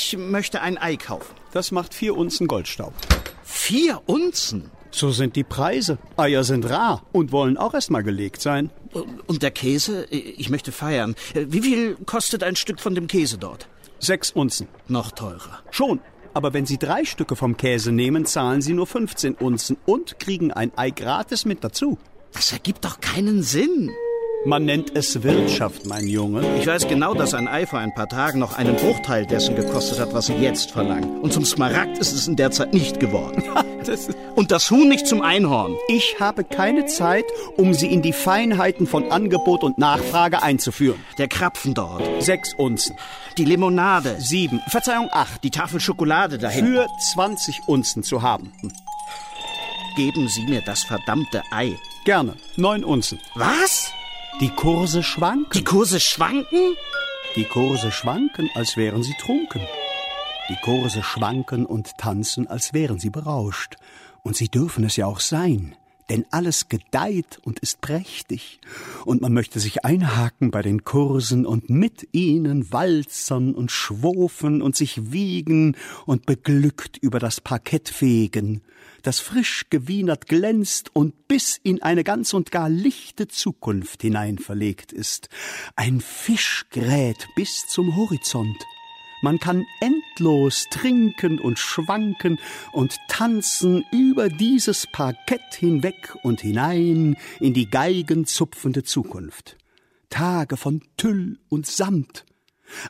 Ich möchte ein Ei kaufen. Das macht vier Unzen Goldstaub. Vier Unzen? So sind die Preise. Eier sind rar und wollen auch erst mal gelegt sein. Und der Käse? Ich möchte feiern. Wie viel kostet ein Stück von dem Käse dort? Sechs Unzen. Noch teurer. Schon. Aber wenn Sie drei Stücke vom Käse nehmen, zahlen Sie nur 15 Unzen und kriegen ein Ei gratis mit dazu. Das ergibt doch keinen Sinn. Man nennt es Wirtschaft, mein Junge. Ich weiß genau, dass ein Ei vor ein paar Tagen noch einen Bruchteil dessen gekostet hat, was Sie jetzt verlangen. Und zum Smaragd ist es in der Zeit nicht geworden. *laughs* Das Und das Huhn nicht zum Einhorn. ich habe keine Zeit, um Sie in die Feinheiten von Angebot und Nachfrage einzuführen. Der Krapfen dort. Sechs Unzen. Die Limonade. Sieben. Verzeihung, acht. Die Tafel Schokolade dahin. Für 20 Unzen zu haben. Geben Sie mir das verdammte Ei. Gerne. Neun Unzen. Was? Die Kurse schwanken. Die Kurse schwanken? Die Kurse schwanken, als wären sie trunken. Die Kurse schwanken und tanzen, als wären sie berauscht. Und sie dürfen es ja auch sein, denn alles gedeiht und ist prächtig. Und man möchte sich einhaken bei den Kursen und mit ihnen walzern und schwofen und sich wiegen und beglückt über das Parkett fegen, das frisch gewienert glänzt und bis in eine ganz und gar lichte Zukunft hinein verlegt ist. Ein Fisch gräht bis zum Horizont. Man kann endlos trinken und schwanken und tanzen über dieses Parkett hinweg und hinein in die geigenzupfende Zukunft. Tage von Tüll und Samt,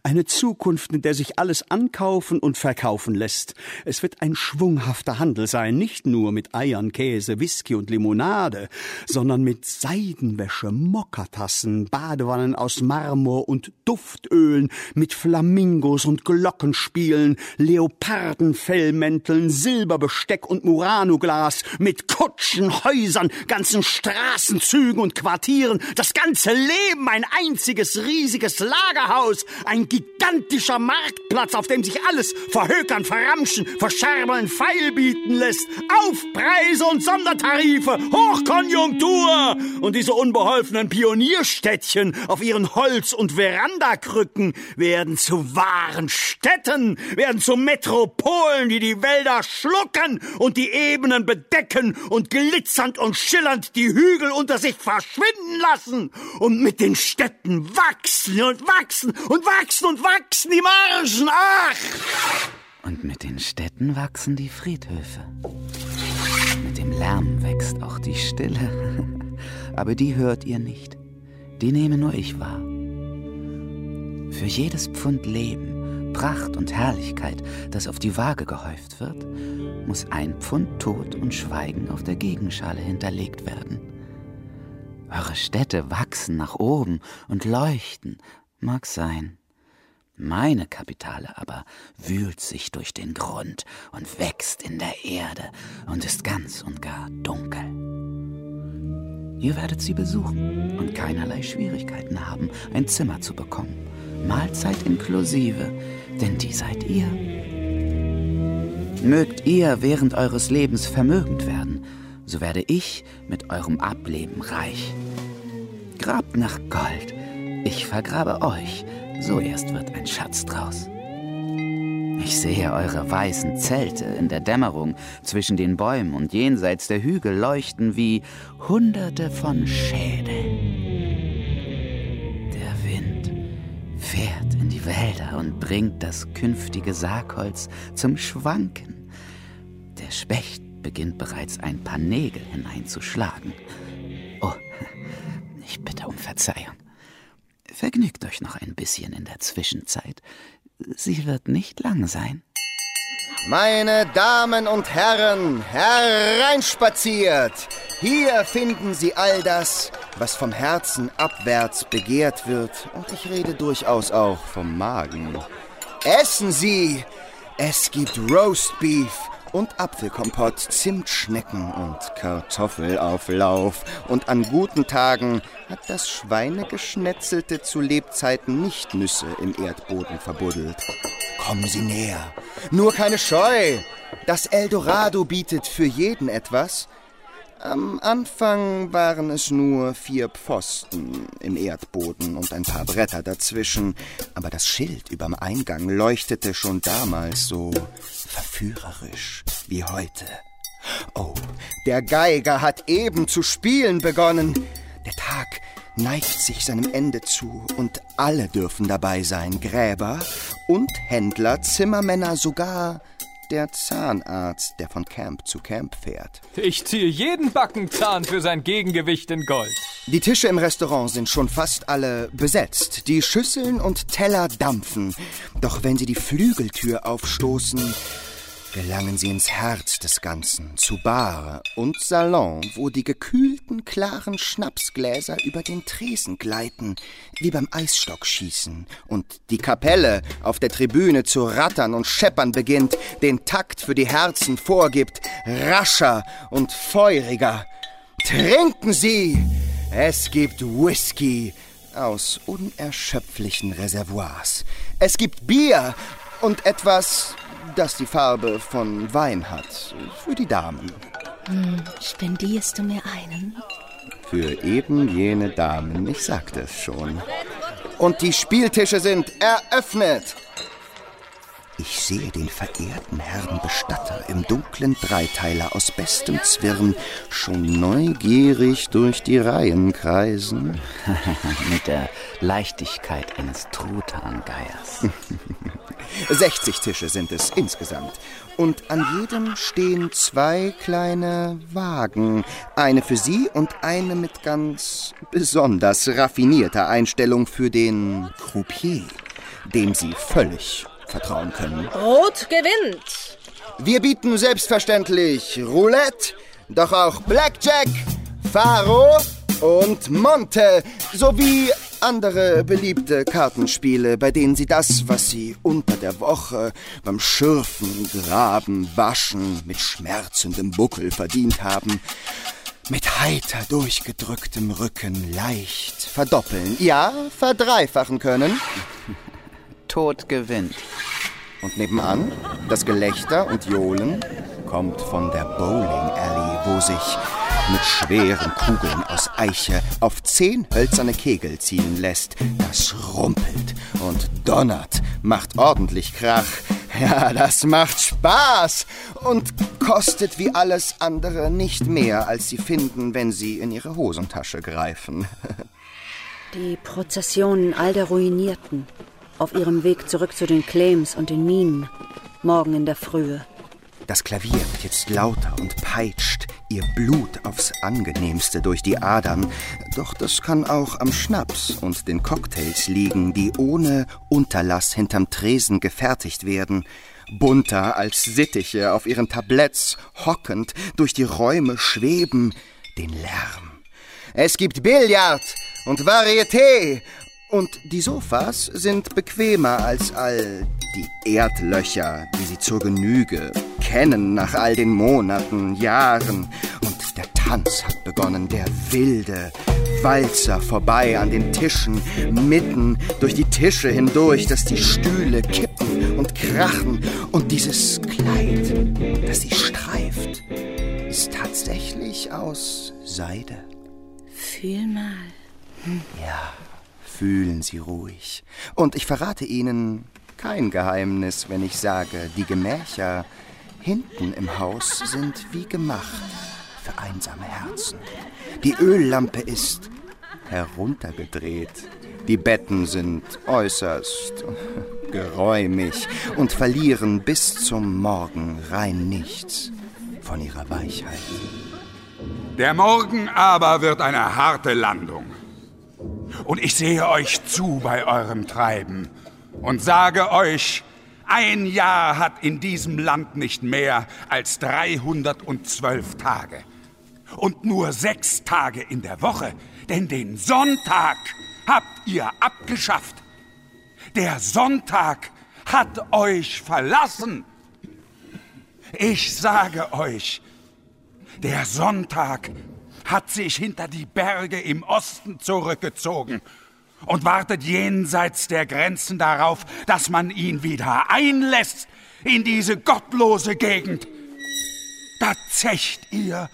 Eine Zukunft, in der sich alles ankaufen und verkaufen lässt. Es wird ein schwunghafter Handel sein, nicht nur mit Eiern, Käse, Whisky und Limonade, sondern mit Seidenwäsche, Mokatassen, Badewannen aus Marmor und Duftölen, mit Flamingos und Glockenspielen, Leopardenfellmänteln, Silberbesteck und Muranoglas, mit Kutschen, Häusern, ganzen Straßenzügen und Quartieren, das ganze Leben ein einziges riesiges Lagerhaus, ein gigantischer Marktplatz, auf dem sich alles verhökern, verramschen, verscherbeln, feilbieten lässt. Aufpreise und Sondertarife, Hochkonjunktur! Und diese unbeholfenen Pionierstädtchen auf ihren Holz- und Verandakrücken werden zu wahren Städten, werden zu Metropolen, die die Wälder schlucken und die Ebenen bedecken und glitzernd und schillernd die Hügel unter sich verschwinden lassen. Und mit den Städten wachsen und wachsen und wachsen wachsen und wachsen die Margen, ach! Und mit den Städten wachsen die Friedhöfe. Mit dem Lärm wächst auch die Stille. *laughs* Aber die hört ihr nicht. Die nehme nur ich wahr. Für jedes Pfund Leben, Pracht und Herrlichkeit, das auf die Waage gehäuft wird, muss ein Pfund Tod und Schweigen auf der Gegenschale hinterlegt werden. Eure Städte wachsen nach oben und leuchten, mag sein. Meine Kapitale aber wühlt sich durch den Grund und wächst in der Erde und ist ganz und gar dunkel. Ihr werdet sie besuchen und keinerlei Schwierigkeiten haben, ein Zimmer zu bekommen. Mahlzeit inklusive, denn die seid ihr. Mögt ihr während eures Lebens vermögend werden, so werde ich mit eurem Ableben reich. Grabt nach Gold, ich vergrabe euch, so erst wird ein Schatz draus. Ich sehe eure weißen Zelte in der Dämmerung zwischen den Bäumen und jenseits der Hügel leuchten wie Hunderte von Schädeln. Der Wind fährt in die Wälder und bringt das künftige Sargholz zum Schwanken. Der Specht beginnt bereits ein paar Nägel hineinzuschlagen. Oh, ich bitte um Verzeihung. Vergnügt euch noch ein bisschen in der Zwischenzeit. Sie wird nicht lang sein. Meine Damen und Herren, hereinspaziert! Hier finden Sie all das, was vom Herzen abwärts begehrt wird. Und ich rede durchaus auch vom Magen. Essen Sie! Es gibt Roastbeef und Apfelkompott, Zimtschnecken und Kartoffelauflauf. Und an guten Tagen hat das Schweinegeschnetzelte zu Lebzeiten nicht Nüsse im Erdboden verbuddelt. Kommen Sie näher. Nur keine Scheu. Das Eldorado bietet für jeden etwas. Am Anfang waren es nur vier Pfosten im Erdboden und ein paar Bretter dazwischen, aber das Schild überm Eingang leuchtete schon damals so verführerisch wie heute. Oh, der Geiger hat eben zu spielen begonnen. Der Tag neigt sich seinem Ende zu und alle dürfen dabei sein, Gräber und Händler, Zimmermänner, sogar der Zahnarzt, der von Camp zu Camp fährt. Ich ziehe jeden Backenzahn für sein Gegengewicht in Gold. Die Tische im Restaurant sind schon fast alle besetzt. Die Schüsseln und Teller dampfen. Doch wenn Sie die Flügeltür aufstoßen, gelangen Sie ins Herz des Ganzen, zu Bar und Salon, wo die gekühlten, klaren Schnapsgläser über den Tresen gleiten, wie beim Eisstockschießen, und die Kapelle auf der Tribüne zu rattern und scheppern beginnt, den Takt für die Herzen vorgibt, rascher und feuriger. Trinken Sie! Es gibt Whisky aus unerschöpflichen Reservoirs. Es gibt Bier und etwas das die Farbe von Wein hat. Für die Damen. Hm, spendierst du mir einen? Für eben jene Damen, ich sagte es schon. Und die Spieltische sind eröffnet. Ich sehe den verehrten Herrn Bestatter im dunklen Dreiteiler aus bestem Zwirn schon neugierig durch die Reihen kreisen. *laughs* Mit der Leichtigkeit eines Truthahngeiers. *laughs* 60 Tische sind es insgesamt. Und an jedem stehen zwei kleine Wagen. Eine für Sie und eine mit ganz besonders raffinierter Einstellung für den Croupier. dem Sie völlig vertrauen können. Rot gewinnt. Wir bieten selbstverständlich Roulette, doch auch Blackjack, Faro und Monte sowie andere beliebte Kartenspiele, bei denen Sie das, was Sie unter der Woche beim Schürfen, Graben, Waschen mit schmerzendem Buckel verdient haben, mit heiter durchgedrücktem Rücken leicht verdoppeln, ja, verdreifachen können. *laughs* Tod gewinnt. Und nebenan, das Gelächter und Johlen kommt von der Bowling Alley, wo sich mit schweren Kugeln aus Eiche auf zehn hölzerne Kegel zielen lässt. Das rumpelt und donnert, macht ordentlich Krach. Ja, das macht Spaß und kostet wie alles andere nicht mehr, als Sie finden, wenn Sie in Ihre Hosentasche greifen. *laughs* Die Prozessionen all der Ruinierten auf ihrem Weg zurück zu den Claims und den Minen. Morgen in der Frühe. Das Klavier wird jetzt lauter und peitscht ihr Blut aufs angenehmste durch die Adern. Doch das kann auch am Schnaps und den Cocktails liegen, die ohne Unterlass hinterm Tresen gefertigt werden. Bunter als Sittiche auf ihren Tabletts hockend durch die Räume schweben, den Lärm. Es gibt Billard und Varieté und die Sofas sind bequemer als all die Erdlöcher, die sie zur Genüge kennen nach all den Monaten, Jahren. Und der Tanz hat begonnen, der wilde Walzer vorbei an den Tischen, mitten durch die Tische hindurch, dass die Stühle kippen und krachen. Und dieses Kleid, das sie streift, ist tatsächlich aus Seide. Fühl mal. Ja, fühlen Sie ruhig. Und ich verrate Ihnen kein Geheimnis, wenn ich sage, die Gemächer hinten im Haus sind wie gemacht für einsame Herzen. Die Öllampe ist heruntergedreht. Die Betten sind äußerst *laughs* geräumig und verlieren bis zum Morgen rein nichts von ihrer Weichheit. Der Morgen aber wird eine harte Landung. Und ich sehe euch zu bei eurem Treiben und sage euch, ein Jahr hat in diesem Land nicht mehr als 312 Tage. Und nur sechs Tage in der Woche, denn den Sonntag habt ihr abgeschafft. Der Sonntag hat euch verlassen. Ich sage euch, der Sonntag hat sich hinter die Berge im Osten zurückgezogen und wartet jenseits der Grenzen darauf, dass man ihn wieder einlässt in diese gottlose Gegend. Da zecht ihr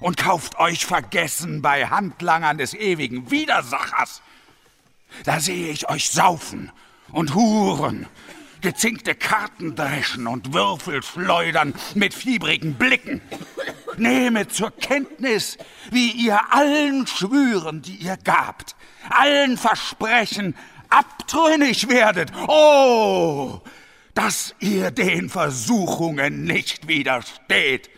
und kauft euch vergessen bei Handlangern des ewigen Widersachers. Da sehe ich euch saufen und huren, gezinkte Karten dreschen und Würfel schleudern mit fiebrigen Blicken. Nehmet zur Kenntnis, wie ihr allen Schwüren, die ihr gabt, allen Versprechen abtrünnig werdet. Oh, dass ihr den Versuchungen nicht widersteht.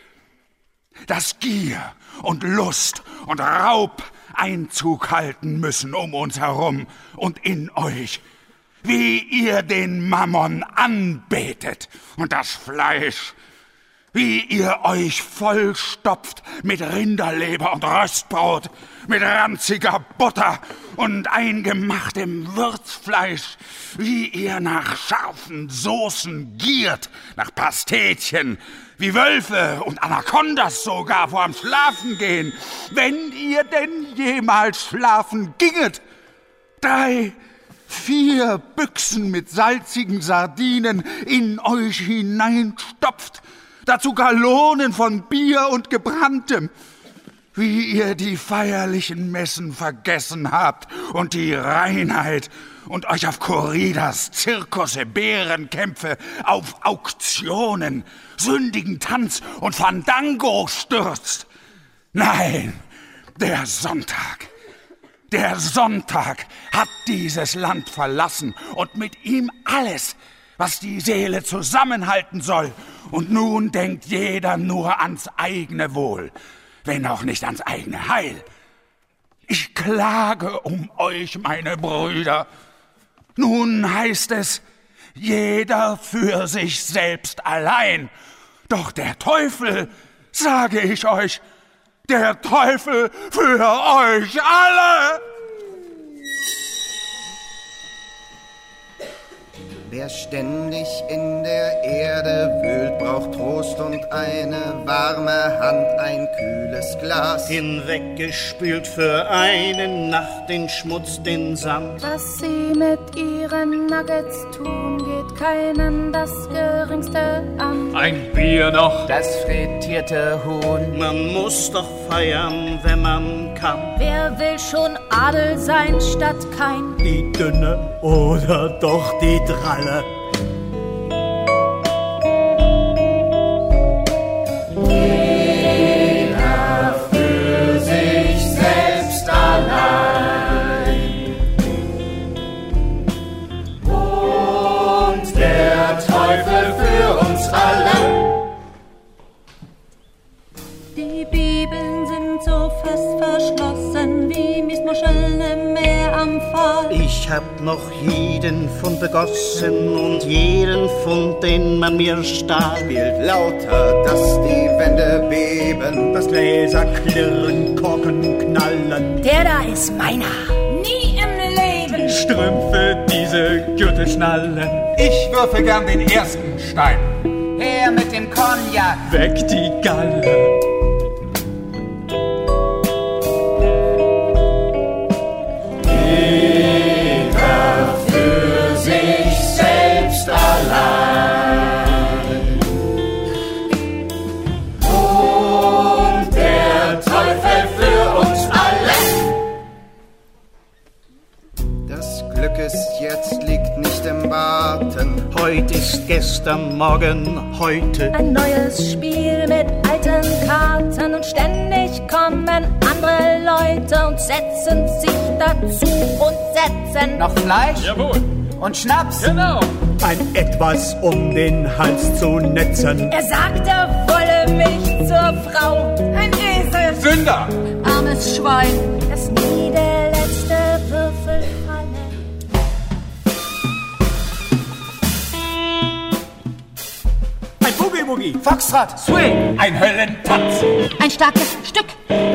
Dass Gier und Lust und Raub Einzug halten müssen um uns herum und in euch, wie ihr den Mammon anbetet und das Fleisch wie ihr euch vollstopft mit Rinderleber und Röstbrot, mit ranziger Butter und eingemachtem Würzfleisch, wie ihr nach scharfen Soßen giert, nach Pastetchen, wie Wölfe und Anacondas sogar vorm Schlafen gehen, wenn ihr denn jemals schlafen ginget. Drei, vier Büchsen mit salzigen Sardinen in euch hineinstopft, dazu Gallonen von Bier und Gebranntem. Wie ihr die feierlichen Messen vergessen habt und die Reinheit und euch auf Corridas, Zirkusse, Bärenkämpfe, auf Auktionen, sündigen Tanz und Fandango stürzt. Nein, der Sonntag, der Sonntag hat dieses Land verlassen und mit ihm alles, was die Seele zusammenhalten soll. Und nun denkt jeder nur ans eigene Wohl, wenn auch nicht ans eigene Heil. Ich klage um euch, meine Brüder. Nun heißt es, jeder für sich selbst allein. Doch der Teufel, sage ich euch, der Teufel für euch alle. Wer ständig in der Erde wühlt, braucht Trost und eine warme Hand, ein kühles Glas. Hinweggespült für eine Nacht den Schmutz, den Sand. Was sie mit ihren Nuggets tun, geht keinen das Geringste an. Ein Bier noch. Das frittierte Huhn. Man muss doch feiern, wenn man kann. Wer will schon Adel sein statt kein? Die Dünne oder doch die Jeder für sich selbst allein. Und der Teufel für uns alle. Die Bibeln sind so fest verschlossen wie Miesmuscheln im Meer am Fall. Ich hab noch jeden Pfund begossen und jeden Pfund, den man mir stahl. Spielt lauter, dass die Wände beben. Das Gläser klirren, Korken knallen. Der da ist meiner. Nie im Leben. Strümpfe, diese Gürtelschnallen. Ich würfe gern den ersten Stein. Her mit dem Cognac. Weg die Galle. Heute ist gestern, morgen heute. Ein neues Spiel mit alten Karten und ständig kommen andere Leute und setzen sich dazu und setzen Noch Fleisch? Jawohl. Und Schnaps? Genau. Ein etwas um den Hals zu netzen. Er sagt, er wolle mich zur Frau. Ein Esel. Sünder! Armes Schwein. Ein Boogie-Woogie. Foxtrot. Swing! Ein Höllentanz! Ein starkes Stück.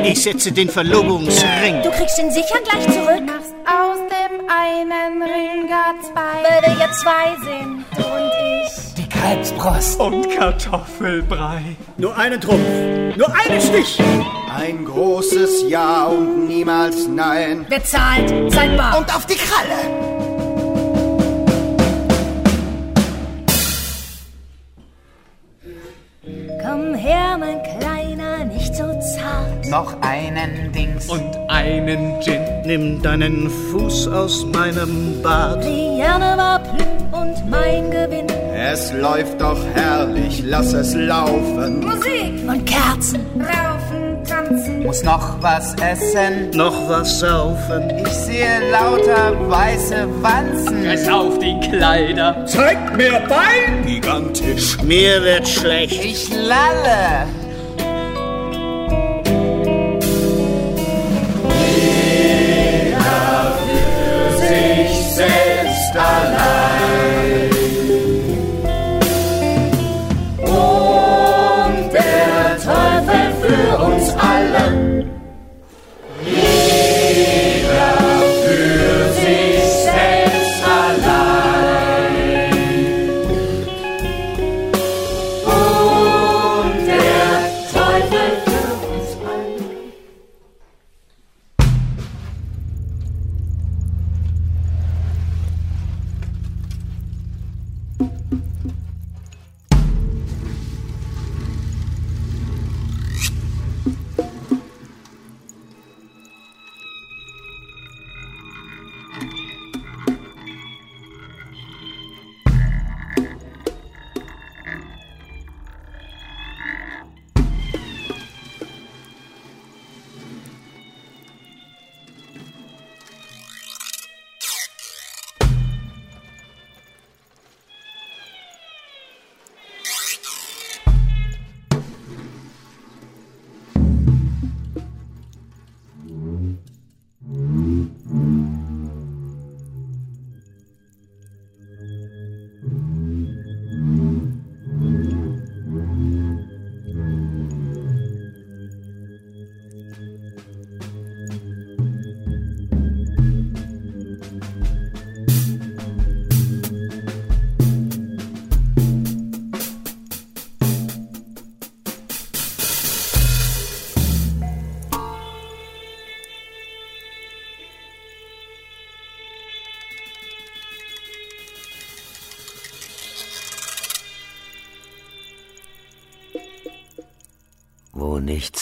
Ich setze den Verlobungsring. Du kriegst ihn sicher gleich zurück. Machst aus dem einen Ring gar zwei. Weil wir jetzt zwei sind und ich. Die Kalbsbrust. Und Kartoffelbrei. Nur einen Trumpf. Nur einen Stich. Ein großes Ja und niemals Nein. Wer zahlt, zahlt bar. Und auf die Kralle. Her, mein Kleiner, nicht so zart. Noch einen Dings. Und einen Gin. Nimm deinen Fuß aus meinem Bad. Liane war Plü und mein Gewinn. Es läuft doch herrlich, lass es laufen. Musik und Kerzen. Raufen, tanzen. Muss noch was essen. Noch was saufen. Ich sehe lauter weiße Wanzen. Reiß auf die Kleider. Zeigt mir Bein. Gigantisch. Mir wird schlecht. Ich lalle.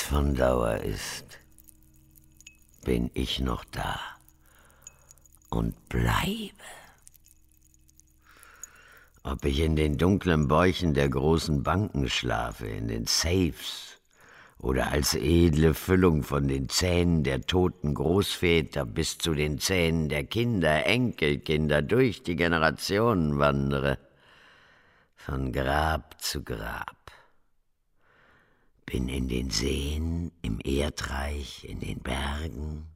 Von Dauer ist, bin ich noch da und bleibe. Ob ich in den dunklen Bäuchen der großen Banken schlafe, in den Safes oder als edle Füllung von den Zähnen der toten Großväter bis zu den Zähnen der Kinder, Enkelkinder durch die Generationen wandere, von Grab zu Grab bin in den Seen, im Erdreich, in den Bergen,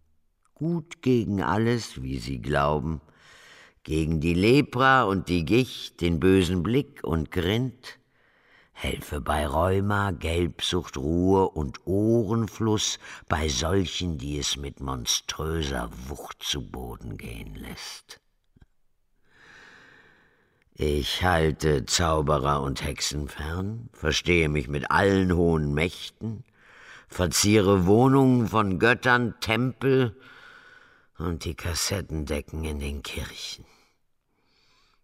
gut gegen alles, wie sie glauben, gegen die Lepra und die Gicht, den bösen Blick und Grind, helfe bei Rheuma, Gelbsucht, Ruhe und Ohrenfluss bei solchen, die es mit monströser Wucht zu Boden gehen lässt. Ich halte Zauberer und Hexen fern, verstehe mich mit allen hohen Mächten, verziere Wohnungen von Göttern, Tempel und die Kassettendecken in den Kirchen.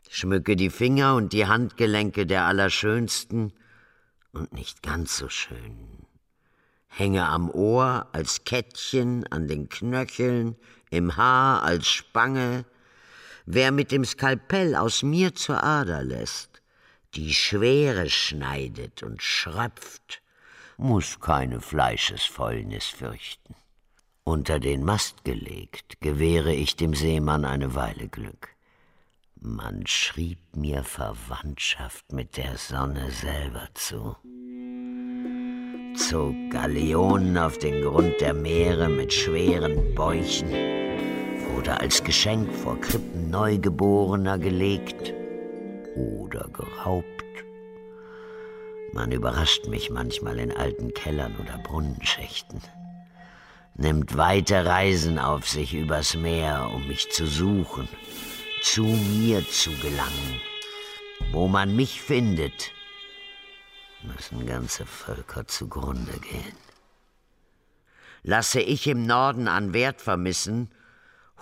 Schmücke die Finger und die Handgelenke der Allerschönsten und nicht ganz so schönen. Hänge am Ohr als Kettchen, an den Knöcheln, im Haar als Spange, Wer mit dem Skalpell aus mir zur Ader lässt, die Schwere schneidet und schröpft, muss keine Fleischesfäulnis fürchten. Unter den Mast gelegt, gewähre ich dem Seemann eine Weile Glück. Man schrieb mir Verwandtschaft mit der Sonne selber zu, zog Galeonen auf den Grund der Meere mit schweren Bäuchen, wurde als Geschenk vor Krippen Neugeborener gelegt oder geraubt. Man überrascht mich manchmal in alten Kellern oder Brunnenschächten, nimmt weite Reisen auf sich übers Meer, um mich zu suchen, zu mir zu gelangen. Wo man mich findet, müssen ganze Völker zugrunde gehen. Lasse ich im Norden an Wert vermissen,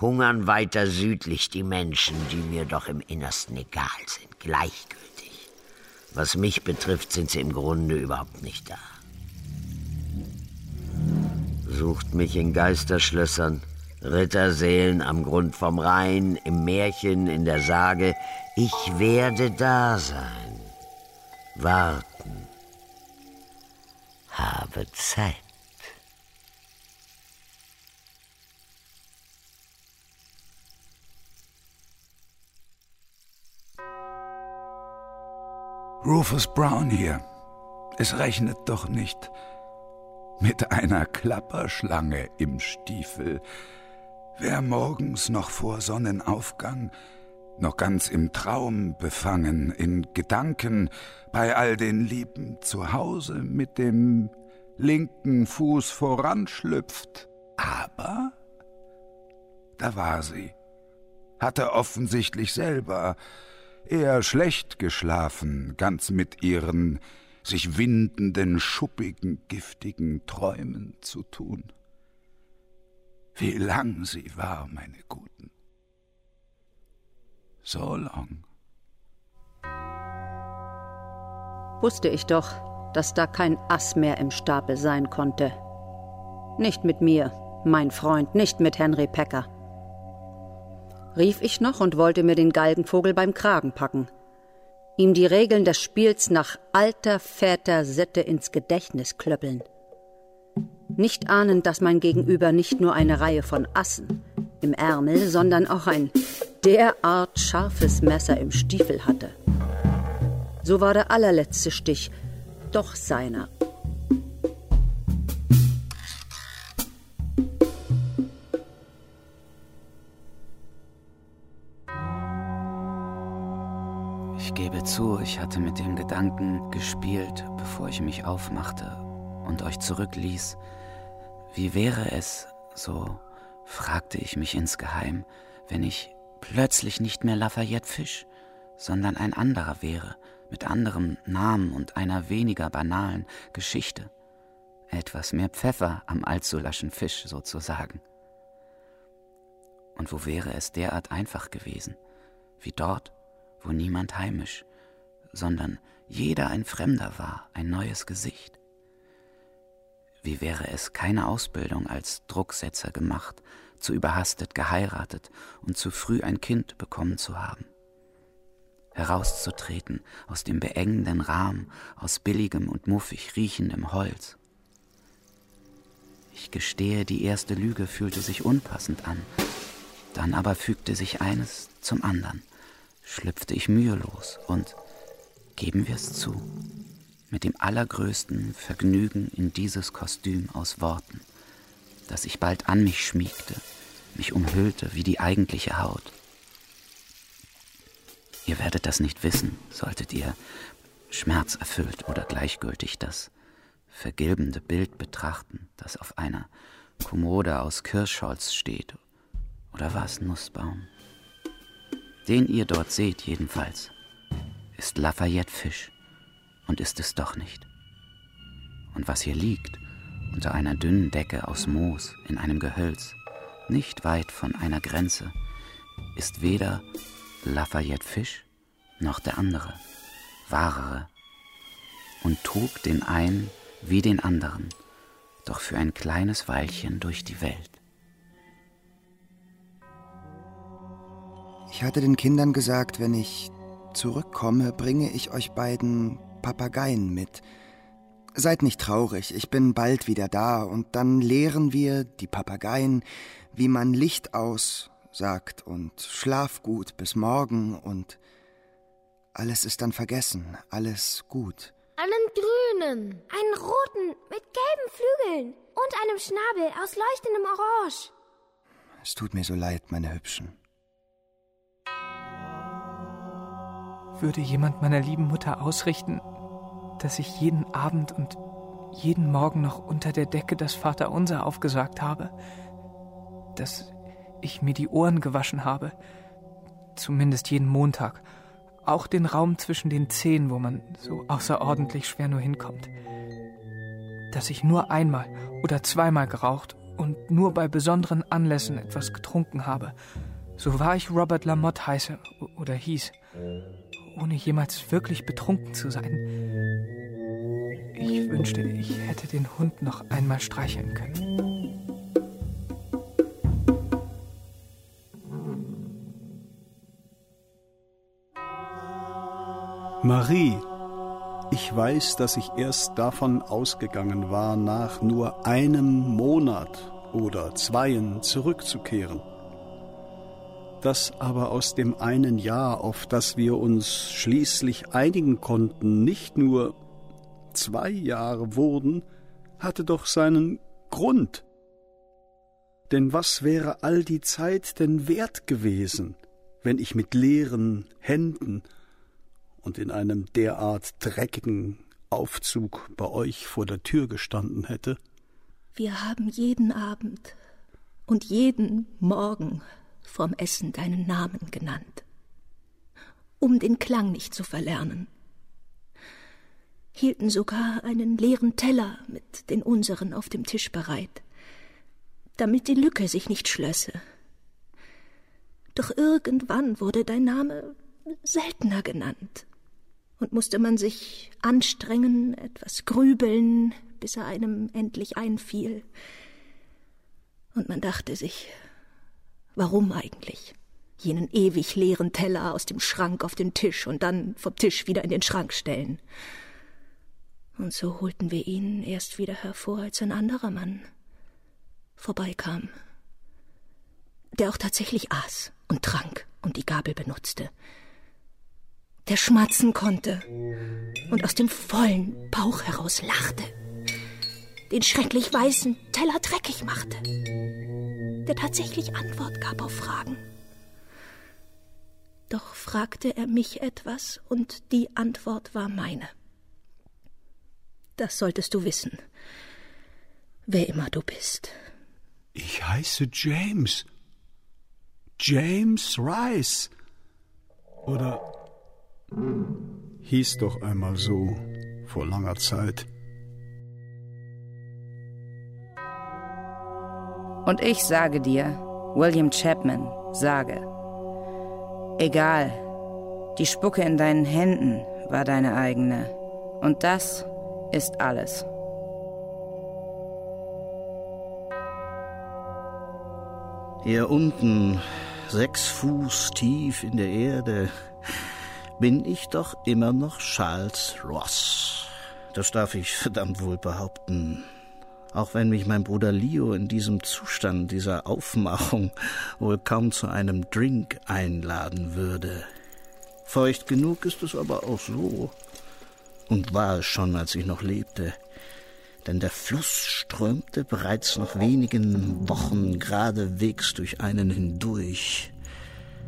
hungern weiter südlich die Menschen, die mir doch im Innersten egal sind, gleichgültig. Was mich betrifft, sind sie im Grunde überhaupt nicht da. Sucht mich in Geisterschlössern, Ritterseelen am Grund vom Rhein, im Märchen, in der Sage. Ich werde da sein. Warten. Habe Zeit. Rufus Brown hier. Es rechnet doch nicht mit einer Klapperschlange im Stiefel. Wer morgens noch vor Sonnenaufgang, noch ganz im Traum befangen, in Gedanken bei all den Lieben zu Hause mit dem linken Fuß voranschlüpft. Aber da war sie, hatte offensichtlich selber eher schlecht geschlafen, ganz mit ihren sich windenden, schuppigen, giftigen Träumen zu tun. Wie lang sie war, meine Guten. So lang. Wusste ich doch, dass da kein Ass mehr im Stapel sein konnte. Nicht mit mir, mein Freund, nicht mit Henry Pecker rief ich noch und wollte mir den Galgenvogel beim Kragen packen, ihm die Regeln des Spiels nach alter Väter Sitte ins Gedächtnis klöppeln. Nicht ahnend, dass mein Gegenüber nicht nur eine Reihe von Assen im Ärmel, sondern auch ein derart scharfes Messer im Stiefel hatte. So war der allerletzte Stich doch seiner hatte mit dem Gedanken gespielt, bevor ich mich aufmachte und euch zurückließ. Wie wäre es, so fragte ich mich insgeheim, wenn ich plötzlich nicht mehr Lafayette Fisch, sondern ein anderer wäre, mit anderem Namen und einer weniger banalen Geschichte. Etwas mehr Pfeffer am allzu laschen Fisch sozusagen. Und wo wäre es derart einfach gewesen, wie dort, wo niemand heimisch, sondern jeder ein Fremder war, ein neues Gesicht. Wie wäre es keine Ausbildung als Drucksetzer gemacht, zu überhastet geheiratet und zu früh ein Kind bekommen zu haben? Herauszutreten aus dem beengenden Rahmen, aus billigem und muffig riechendem Holz. Ich gestehe, die erste Lüge fühlte sich unpassend an. Dann aber fügte sich eines zum anderen, schlüpfte ich mühelos und, geben wir es zu, mit dem allergrößten Vergnügen in dieses Kostüm aus Worten, das sich bald an mich schmiegte, mich umhüllte wie die eigentliche Haut. Ihr werdet das nicht wissen, solltet ihr schmerzerfüllt oder gleichgültig das vergilbende Bild betrachten, das auf einer Kommode aus Kirschholz steht. Oder war es Nussbaum? Den ihr dort seht jedenfalls, ist Lafayette Fisch und ist es doch nicht. Und was hier liegt, unter einer dünnen Decke aus Moos in einem Gehölz, nicht weit von einer Grenze, ist weder Lafayette Fisch noch der andere, wahrere, und trug den einen wie den anderen, doch für ein kleines Weilchen durch die Welt. Ich hatte den Kindern gesagt, wenn ich zurückkomme, bringe ich euch beiden Papageien mit. Seid nicht traurig, ich bin bald wieder da und dann lehren wir, die Papageien, wie man Licht aus sagt und schlaf gut bis morgen und alles ist dann vergessen, alles gut. Einen grünen, einen roten mit gelben Flügeln und einem Schnabel aus leuchtendem Orange. Es tut mir so leid, meine Hübschen. Würde jemand meiner lieben Mutter ausrichten, dass ich jeden Abend und jeden Morgen noch unter der Decke das Vaterunser aufgesagt habe, dass ich mir die Ohren gewaschen habe, zumindest jeden Montag, auch den Raum zwischen den Zehen, wo man so außerordentlich schwer nur hinkommt, dass ich nur einmal oder zweimal geraucht und nur bei besonderen Anlässen etwas getrunken habe, so war ich Robert Lamotte heiße oder hieß, ohne jemals wirklich betrunken zu sein. Ich wünschte, ich hätte den Hund noch einmal streicheln können. Marie, ich weiß, dass ich erst davon ausgegangen war, nach nur einem Monat oder zweien zurückzukehren. Dass aber aus dem einen Jahr, auf das wir uns schließlich einigen konnten, nicht nur zwei Jahre wurden, hatte doch seinen Grund. Denn was wäre all die Zeit denn wert gewesen, wenn ich mit leeren Händen und in einem derart dreckigen Aufzug bei euch vor der Tür gestanden hätte? Wir haben jeden Abend und jeden Morgen vorm Essen deinen Namen genannt, um den Klang nicht zu verlernen, hielten sogar einen leeren Teller mit den unseren auf dem Tisch bereit, damit die Lücke sich nicht schlösse. Doch irgendwann wurde dein Name seltener genannt, und musste man sich anstrengen, etwas grübeln, bis er einem endlich einfiel. Und man dachte sich, warum eigentlich? Jenen ewig leeren Teller aus dem Schrank auf den Tisch und dann vom Tisch wieder in den Schrank stellen. Und so holten wir ihn erst wieder hervor, als ein anderer Mann vorbeikam, der auch tatsächlich aß und trank und die Gabel benutzte, der schmatzen konnte und aus dem vollen Bauch heraus lachte, den schrecklich weißen Teller dreckig machte, der tatsächlich Antwort gab auf Fragen. Doch fragte er mich etwas und die Antwort war meine. Das solltest du wissen, wer immer du bist. Ich heiße James. James Rice. Oder Hieß doch einmal so vor langer Zeit. Und ich sage dir, William Chapman, sage, egal, die Spucke in deinen Händen war deine eigene. Und das ist alles. Hier unten, sechs Fuß tief in der Erde, bin ich doch immer noch Charles Ross. Das darf ich verdammt wohl behaupten. Auch wenn mich mein Bruder Leo in diesem Zustand dieser Aufmachung wohl kaum zu einem Drink einladen würde. Feucht genug ist es aber auch so. Und war es schon, als ich noch lebte denn der Fluss strömte bereits nach wenigen Wochen geradewegs durch einen hindurch.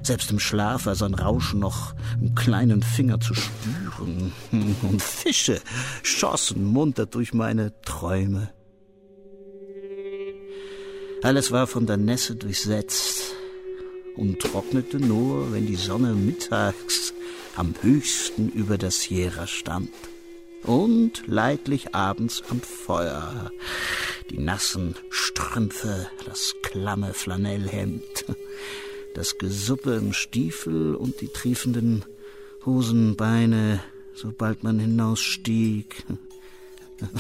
Selbst im Schlaf war sein Rauschen noch im kleinen Finger zu spüren. *laughs* Und Fische schossen munter durch meine Träume. Alles war von der Nässe durchsetzt und trocknete nur, wenn die Sonne mittags am höchsten über der Sierra stand und leidlich abends am Feuer. Die nassen Strümpfe, das klamme Flanellhemd, das Gesuppe im Stiefel und die triefenden Hosenbeine, sobald man hinausstieg,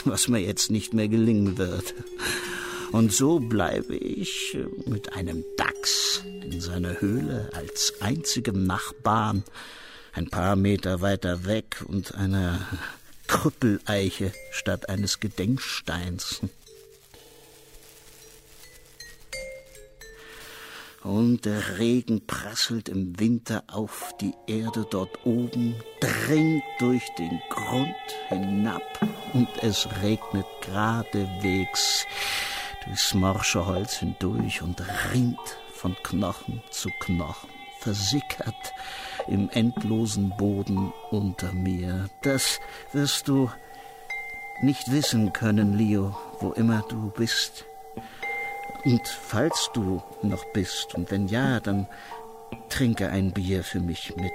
was mir jetzt nicht mehr gelingen wird. Und so bleibe ich mit einem Dachs in seiner Höhle als einzigem Nachbarn ein paar Meter weiter weg und einer Krüppeleiche statt eines Gedenksteins. Und der Regen prasselt im Winter auf die Erde dort oben, dringt durch den Grund hinab und es regnet geradewegs durchs morsche Holz hindurch und rinnt von Knochen zu Knochen, versickert im endlosen Boden unter mir. Das wirst du nicht wissen können, Leo, wo immer du bist. Und falls du noch bist, und wenn ja, dann trinke ein Bier für mich mit.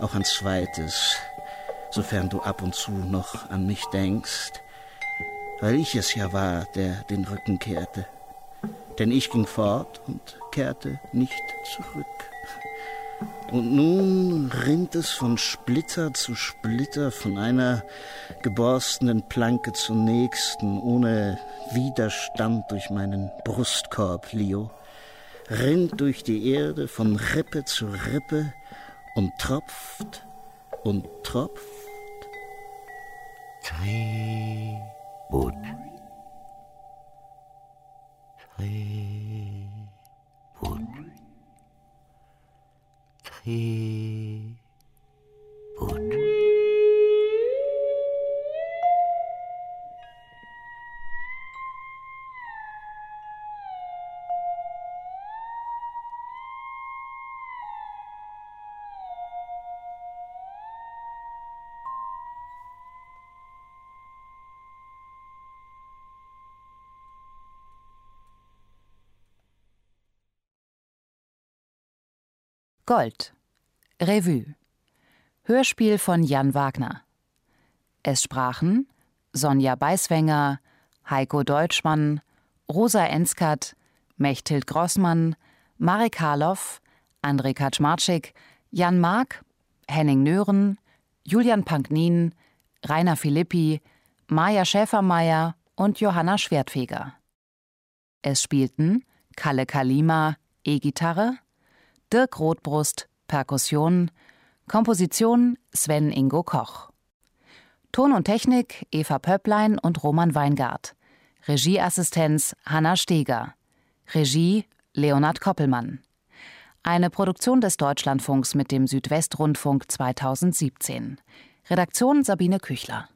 Auch ein zweites, sofern du ab und zu noch an mich denkst. Weil ich es ja war, der den Rücken kehrte. Denn ich ging fort und kehrte nicht zurück. Und nun rinnt es von Splitter zu Splitter, von einer geborstenen Planke zur nächsten, ohne Widerstand durch meinen Brustkorb, Leo, rinnt durch die Erde von Rippe zu Rippe und tropft und tropft. บูรณ์ไทยบูรทยบู Gold. Revue. Hörspiel von Jan Wagner. Es sprachen Sonja Beiswenger, Heiko Deutschmann, Rosa Enskert, Mechthild Grossmann, Marek Harloff, André Kaczmarczyk, Jan Mark, Henning Nören, Julian Panknin, Rainer Philippi, Maja Schäfermeier und Johanna Schwertfeger. Es spielten Kalle Kalima, E-Gitarre, Dirk Rotbrust, Perkussion, Komposition Sven Ingo Koch. Ton und Technik Eva Pöpplein und Roman Weingart. Regieassistenz Hanna Steger. Regie Leonhard Koppelmann. Eine Produktion des Deutschlandfunks mit dem Südwestrundfunk 2017. Redaktion Sabine Küchler.